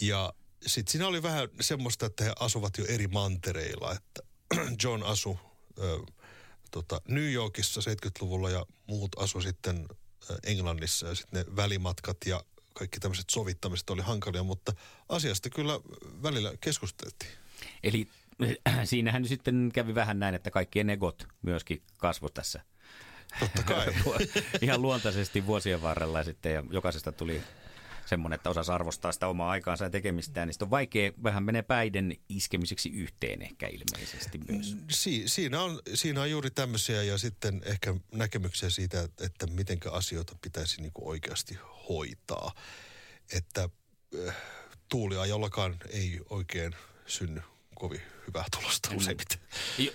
Ja sitten siinä oli vähän semmoista, että he asuvat jo eri mantereilla. Että John asui ö, tota, New Yorkissa 70-luvulla ja muut asu sitten Englannissa ja sitten ne välimatkat ja kaikki tämmöiset sovittamiset oli hankalia, mutta asiasta kyllä välillä keskusteltiin. Eli siinähän sitten kävi vähän näin, että kaikkien egot myöskin kasvoi tässä. Totta kai. Ihan luontaisesti vuosien varrella sitten ja jokaisesta tuli semmoinen, että osasi arvostaa sitä omaa aikaansa ja tekemistään, niin on vaikea, vähän menee päiden iskemiseksi yhteen ehkä ilmeisesti myös. Si- siinä, on, siinä on juuri tämmöisiä ja sitten ehkä näkemyksiä siitä, että miten asioita pitäisi niin kuin oikeasti hoitaa. Että äh, tuuliajollakaan ei oikein synny kovin hyvää tulosta mm. useimmiten.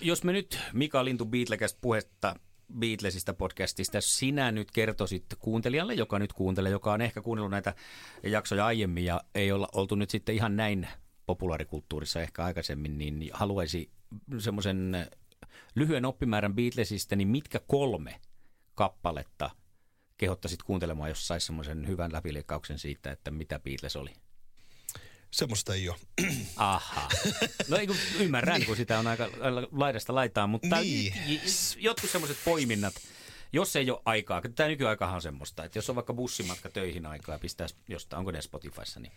Jos me nyt Mika Lintu Beatlekästä puhetta Beatlesista podcastista, sinä nyt kertoisit kuuntelijalle, joka nyt kuuntelee, joka on ehkä kuunnellut näitä jaksoja aiemmin ja ei olla oltu nyt sitten ihan näin populaarikulttuurissa ehkä aikaisemmin, niin haluaisi semmoisen lyhyen oppimäärän Beatlesista, niin mitkä kolme kappaletta kehottaisit kuuntelemaan, jos saisi semmoisen hyvän läpileikkauksen siitä, että mitä Beatles oli? Semmoista ei ole. Aha. No ei kun ymmärrän, niin. kun sitä on aika laidasta laitaa, mutta niin. jotkut semmoiset poiminnat, jos ei ole aikaa, tämä nykyaikahan on semmoista, että jos on vaikka bussimatka töihin aikaa ja pistää jostain, onko ne Spotifyssa, niin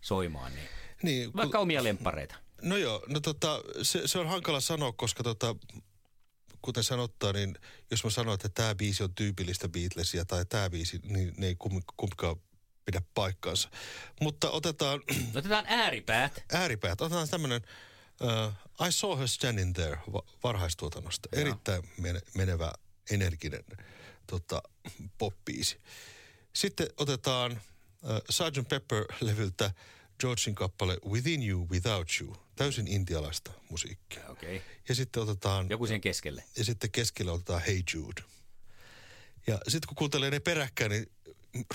soimaan, niin, niin vaikka kun, omia lempareita. No joo, no tota, se, se on hankala sanoa, koska tota, kuten sanottaa, niin jos mä sanon, että tämä biisi on tyypillistä Beatlesia tai tämä biisi, niin ne ei kumpikaan pidä paikkaansa. Mutta otetaan... Otetaan ääripäät. Ääripäät. Otetaan tämmöinen uh, I Saw Her Standing There varhaistuotannosta. Joo. Erittäin menevä, energinen tota, pop-biisi. Sitten otetaan uh, Sgt. Pepper-levyltä Georgein kappale Within You, Without You. Täysin intialaista musiikkia. Okay. Ja sitten otetaan... Joku sen keskelle. Ja sitten keskelle otetaan Hey Jude. Ja sitten kun kuuntelee ne peräkkäin, niin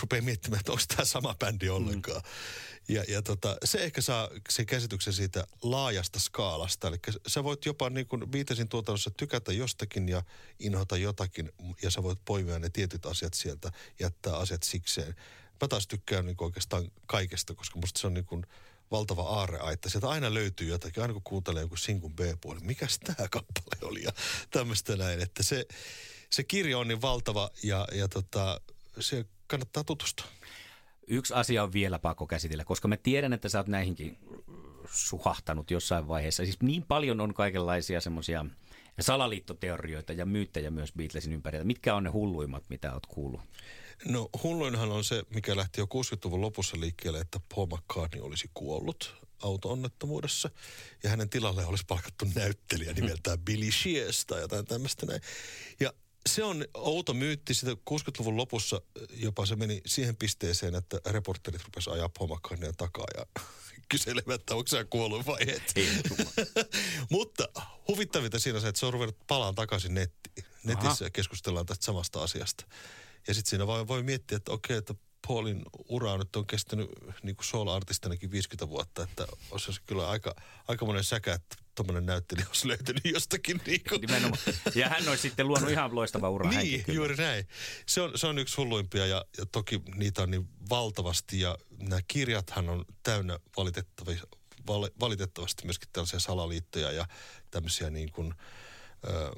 rupeaa miettimään, että onko tämä sama bändi ollenkaan. Mm. Ja, ja tota, se ehkä saa sen käsityksen siitä laajasta skaalasta. Eli sä voit jopa niin kuin Beatlesin tuotannossa tykätä jostakin ja inhota jotakin. Ja sä voit poimia ne tietyt asiat sieltä, jättää asiat sikseen. Mä taas tykkään niin oikeastaan kaikesta, koska musta se on niin kuin valtava aarreaitta. Sieltä aina löytyy jotakin, aina kun kuuntelee joku sinkun B-puoli. Mikäs tämä kappale oli ja tämmöistä näin. Että se, se kirja on niin valtava ja, ja tota, se kannattaa tutustua. Yksi asia on vielä pakko käsitellä, koska mä tiedän, että sä oot näihinkin suhahtanut jossain vaiheessa. Siis niin paljon on kaikenlaisia semmoisia salaliittoteorioita ja myyttejä myös Beatlesin ympärillä. Mitkä on ne hulluimmat, mitä oot kuullut? No hulluinhan on se, mikä lähti jo 60-luvun lopussa liikkeelle, että Paul McCartney olisi kuollut auto-onnettomuudessa. Ja hänen tilalle olisi palkattu näyttelijä nimeltään Billy Shears tai jotain tämmöistä näin. Ja se on outo myytti. Sitä 60-luvun lopussa jopa se meni siihen pisteeseen, että reporterit rupesivat ajaa McCartneyn takaa ja kyselevät, että onko se kuollut vai et. Mutta huvittavinta siinä se, että se on ruvennut palaan takaisin nettiin. Netissä Aha. keskustellaan tästä samasta asiasta. Ja sitten siinä voi, voi miettiä, että okei, että Paulin ura nyt on kestänyt niin kuin soul-artistinakin 50 vuotta, että olisi kyllä aika, aika monen säkä, että tuommoinen näyttelijä olisi löytynyt jostakin. Niin kuin. Ja hän olisi sitten luonut ihan loistava ura. niin, juuri näin. Se on, se on yksi hulluimpia ja, ja toki niitä on niin valtavasti ja nämä kirjathan on täynnä valitettavasti, valitettavasti myöskin tällaisia salaliittoja ja tämmöisiä niin kuin, ö,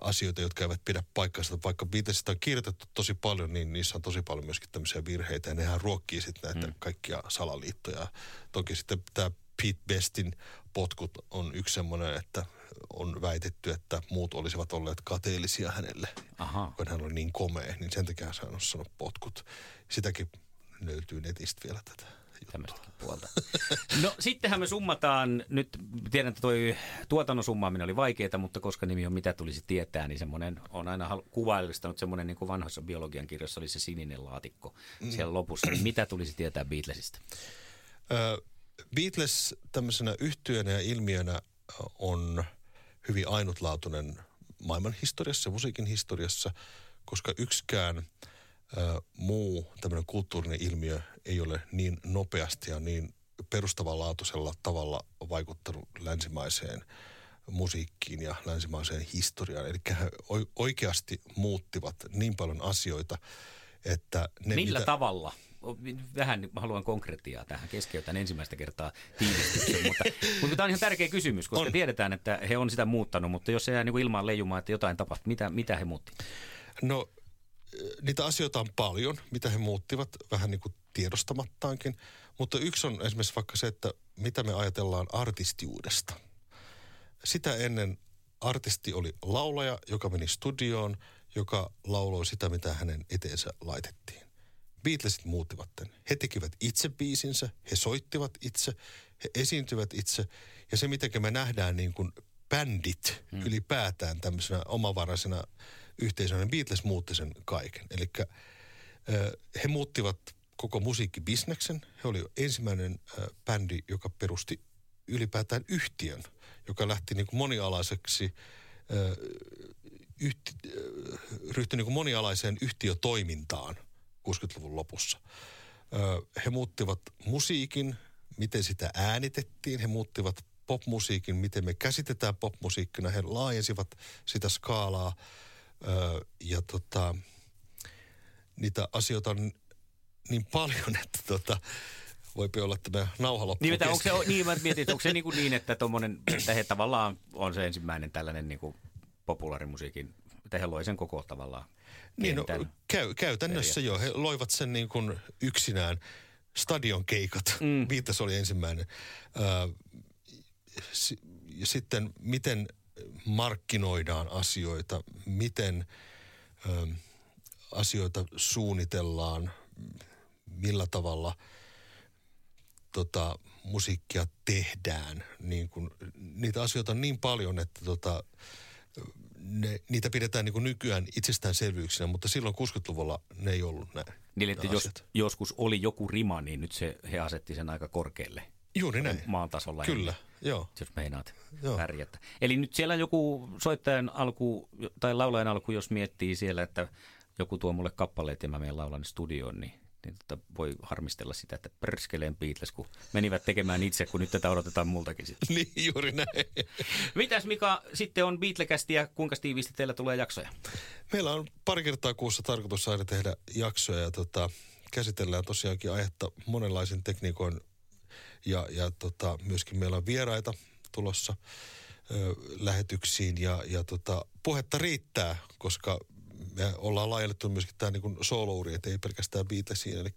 asioita, jotka eivät pidä paikkaansa. Vaikka Beatlesista on kirjoitettu tosi paljon, niin niissä on tosi paljon myöskin tämmöisiä virheitä. Ja nehän ruokkii sitten näitä mm. kaikkia salaliittoja. Toki sitten tämä Pete Bestin potkut on yksi semmoinen, että on väitetty, että muut olisivat olleet kateellisia hänelle, Aha. kun hän oli niin komea, niin sen takia hän on sanonut potkut. Sitäkin löytyy netistä vielä tätä tämmöistäkin puolta. No sittenhän me summataan, nyt tiedän, että toi tuotannon summaaminen oli vaikeaa, mutta koska nimi on mitä tulisi tietää, niin semmoinen on aina kuvaillistanut semmoinen niin kuin vanhassa biologian kirjassa oli se sininen laatikko mm. siellä lopussa. Niin mitä tulisi tietää Beatlesista? Ö, Beatles tämmöisenä yhtyönä ja ilmiönä on hyvin ainutlaatuinen maailman historiassa, musiikin historiassa, koska yksikään – muu tämmöinen kulttuurinen ilmiö ei ole niin nopeasti ja niin perustavanlaatuisella tavalla vaikuttanut länsimaiseen musiikkiin ja länsimaiseen historiaan. Eli he oikeasti muuttivat niin paljon asioita, että ne Millä mitä... tavalla? Vähän mä haluan konkretiaa tähän. Keskeytän ensimmäistä kertaa tiivistyksen, mutta, mutta tämä on ihan tärkeä kysymys, koska on. tiedetään, että he on sitä muuttanut, mutta jos se jää niin ilmaan leijumaan, että jotain tapahtuu, mitä, mitä he muutti? No niitä asioita on paljon, mitä he muuttivat vähän niin kuin tiedostamattaankin. Mutta yksi on esimerkiksi vaikka se, että mitä me ajatellaan artistiudesta. Sitä ennen artisti oli laulaja, joka meni studioon, joka lauloi sitä, mitä hänen eteensä laitettiin. Beatlesit muuttivat tämän. He tekivät itse biisinsä, he soittivat itse, he esiintyvät itse. Ja se, miten me nähdään niin kuin bändit hmm. ylipäätään tämmöisenä omavaraisena yhteisönä, niin Beatles muutti sen kaiken. Eli he muuttivat koko musiikkibisneksen. He oli ensimmäinen bändi, joka perusti ylipäätään yhtiön, joka lähti niin kuin monialaiseksi, yhti, ryhtyi niin kuin monialaiseen yhtiötoimintaan 60-luvun lopussa. He muuttivat musiikin, miten sitä äänitettiin. He muuttivat popmusiikin, miten me käsitetään popmusiikkina. He laajensivat sitä skaalaa Öö, ja tota, niitä asioita on niin paljon, että tota, voipi olla, että tämä nauha loppuu niin, onko se, niin, mä mietin, että onko se niin, kuin niin että, tommonen, että he tavallaan on se ensimmäinen tällainen niin kuin populaarimusiikin että he loi sen koko tavallaan Niin, no, käy, käytännössä joo. He loivat sen niin kuin yksinään stadion keikat. Mm. Beatles oli ensimmäinen. Ö, ja sitten miten markkinoidaan asioita, miten ö, asioita suunnitellaan, millä tavalla tota, musiikkia tehdään. Niin kun, niitä asioita on niin paljon, että tota, ne, niitä pidetään niin nykyään itsestäänselvyyksinä, mutta silloin 60-luvulla ne ei ollut näin. Niin, että jos joskus oli joku rima, niin nyt se, he asetti sen aika korkealle Juuri näin. maan tasolla. Kyllä, joo. Jos meinaat Joo. pärjätä. Eli nyt siellä joku soittajan alku tai laulajan alku, jos miettii siellä, että joku tuo mulle kappaleet ja mä menen laulan studioon, niin, niin tota voi harmistella sitä, että perskeleen Beatles, kun menivät tekemään itse, kun nyt tätä odotetaan multakin sitten. Niin, juuri näin. Mitäs Mika sitten on Beatlekästi ja kuinka tiiviisti teillä tulee jaksoja? Meillä on pari kertaa kuussa tarkoitus aina tehdä jaksoja ja tota, käsitellään tosiaankin aihetta monenlaisen tekniikoin ja, ja tota, myöskin meillä on vieraita tulossa ö, lähetyksiin ja, ja tota, puhetta riittää, koska me ollaan laajellettu myöskin tämä niin soolouri, että ei pelkästään Beatlesiin, eli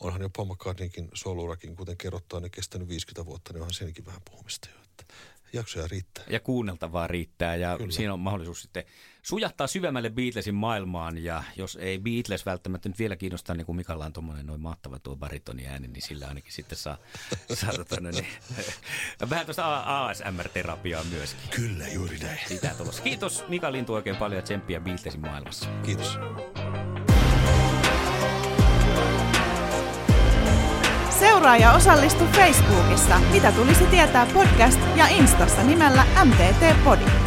onhan jo Paul McCartneynkin soolourakin, kuten kerrottua, ne kestänyt 50 vuotta, niin onhan senkin vähän puhumista jo, että jaksoja riittää. ja kuunneltavaa riittää ja Kyllä. Siinä on mahdollisuus sitten sujahtaa syvemmälle Beatlesin maailmaan ja jos ei Beatles välttämättä nyt vielä kiinnostaa, niin kuin Mikalla on tuommoinen noin mahtava tuo baritoni ääni, niin sillä ainakin sitten saa, saa tota, no niin, vähän tuosta ASMR-terapiaa myöskin. Kyllä, juuri näin. Sitä tulossa. Kiitos Mika Lintu oikein paljon ja tsemppiä Beatlesin maailmassa. Kiitos. Seuraa ja osallistu Facebookissa, mitä tulisi tietää podcast ja Instassa nimellä MTT Podi.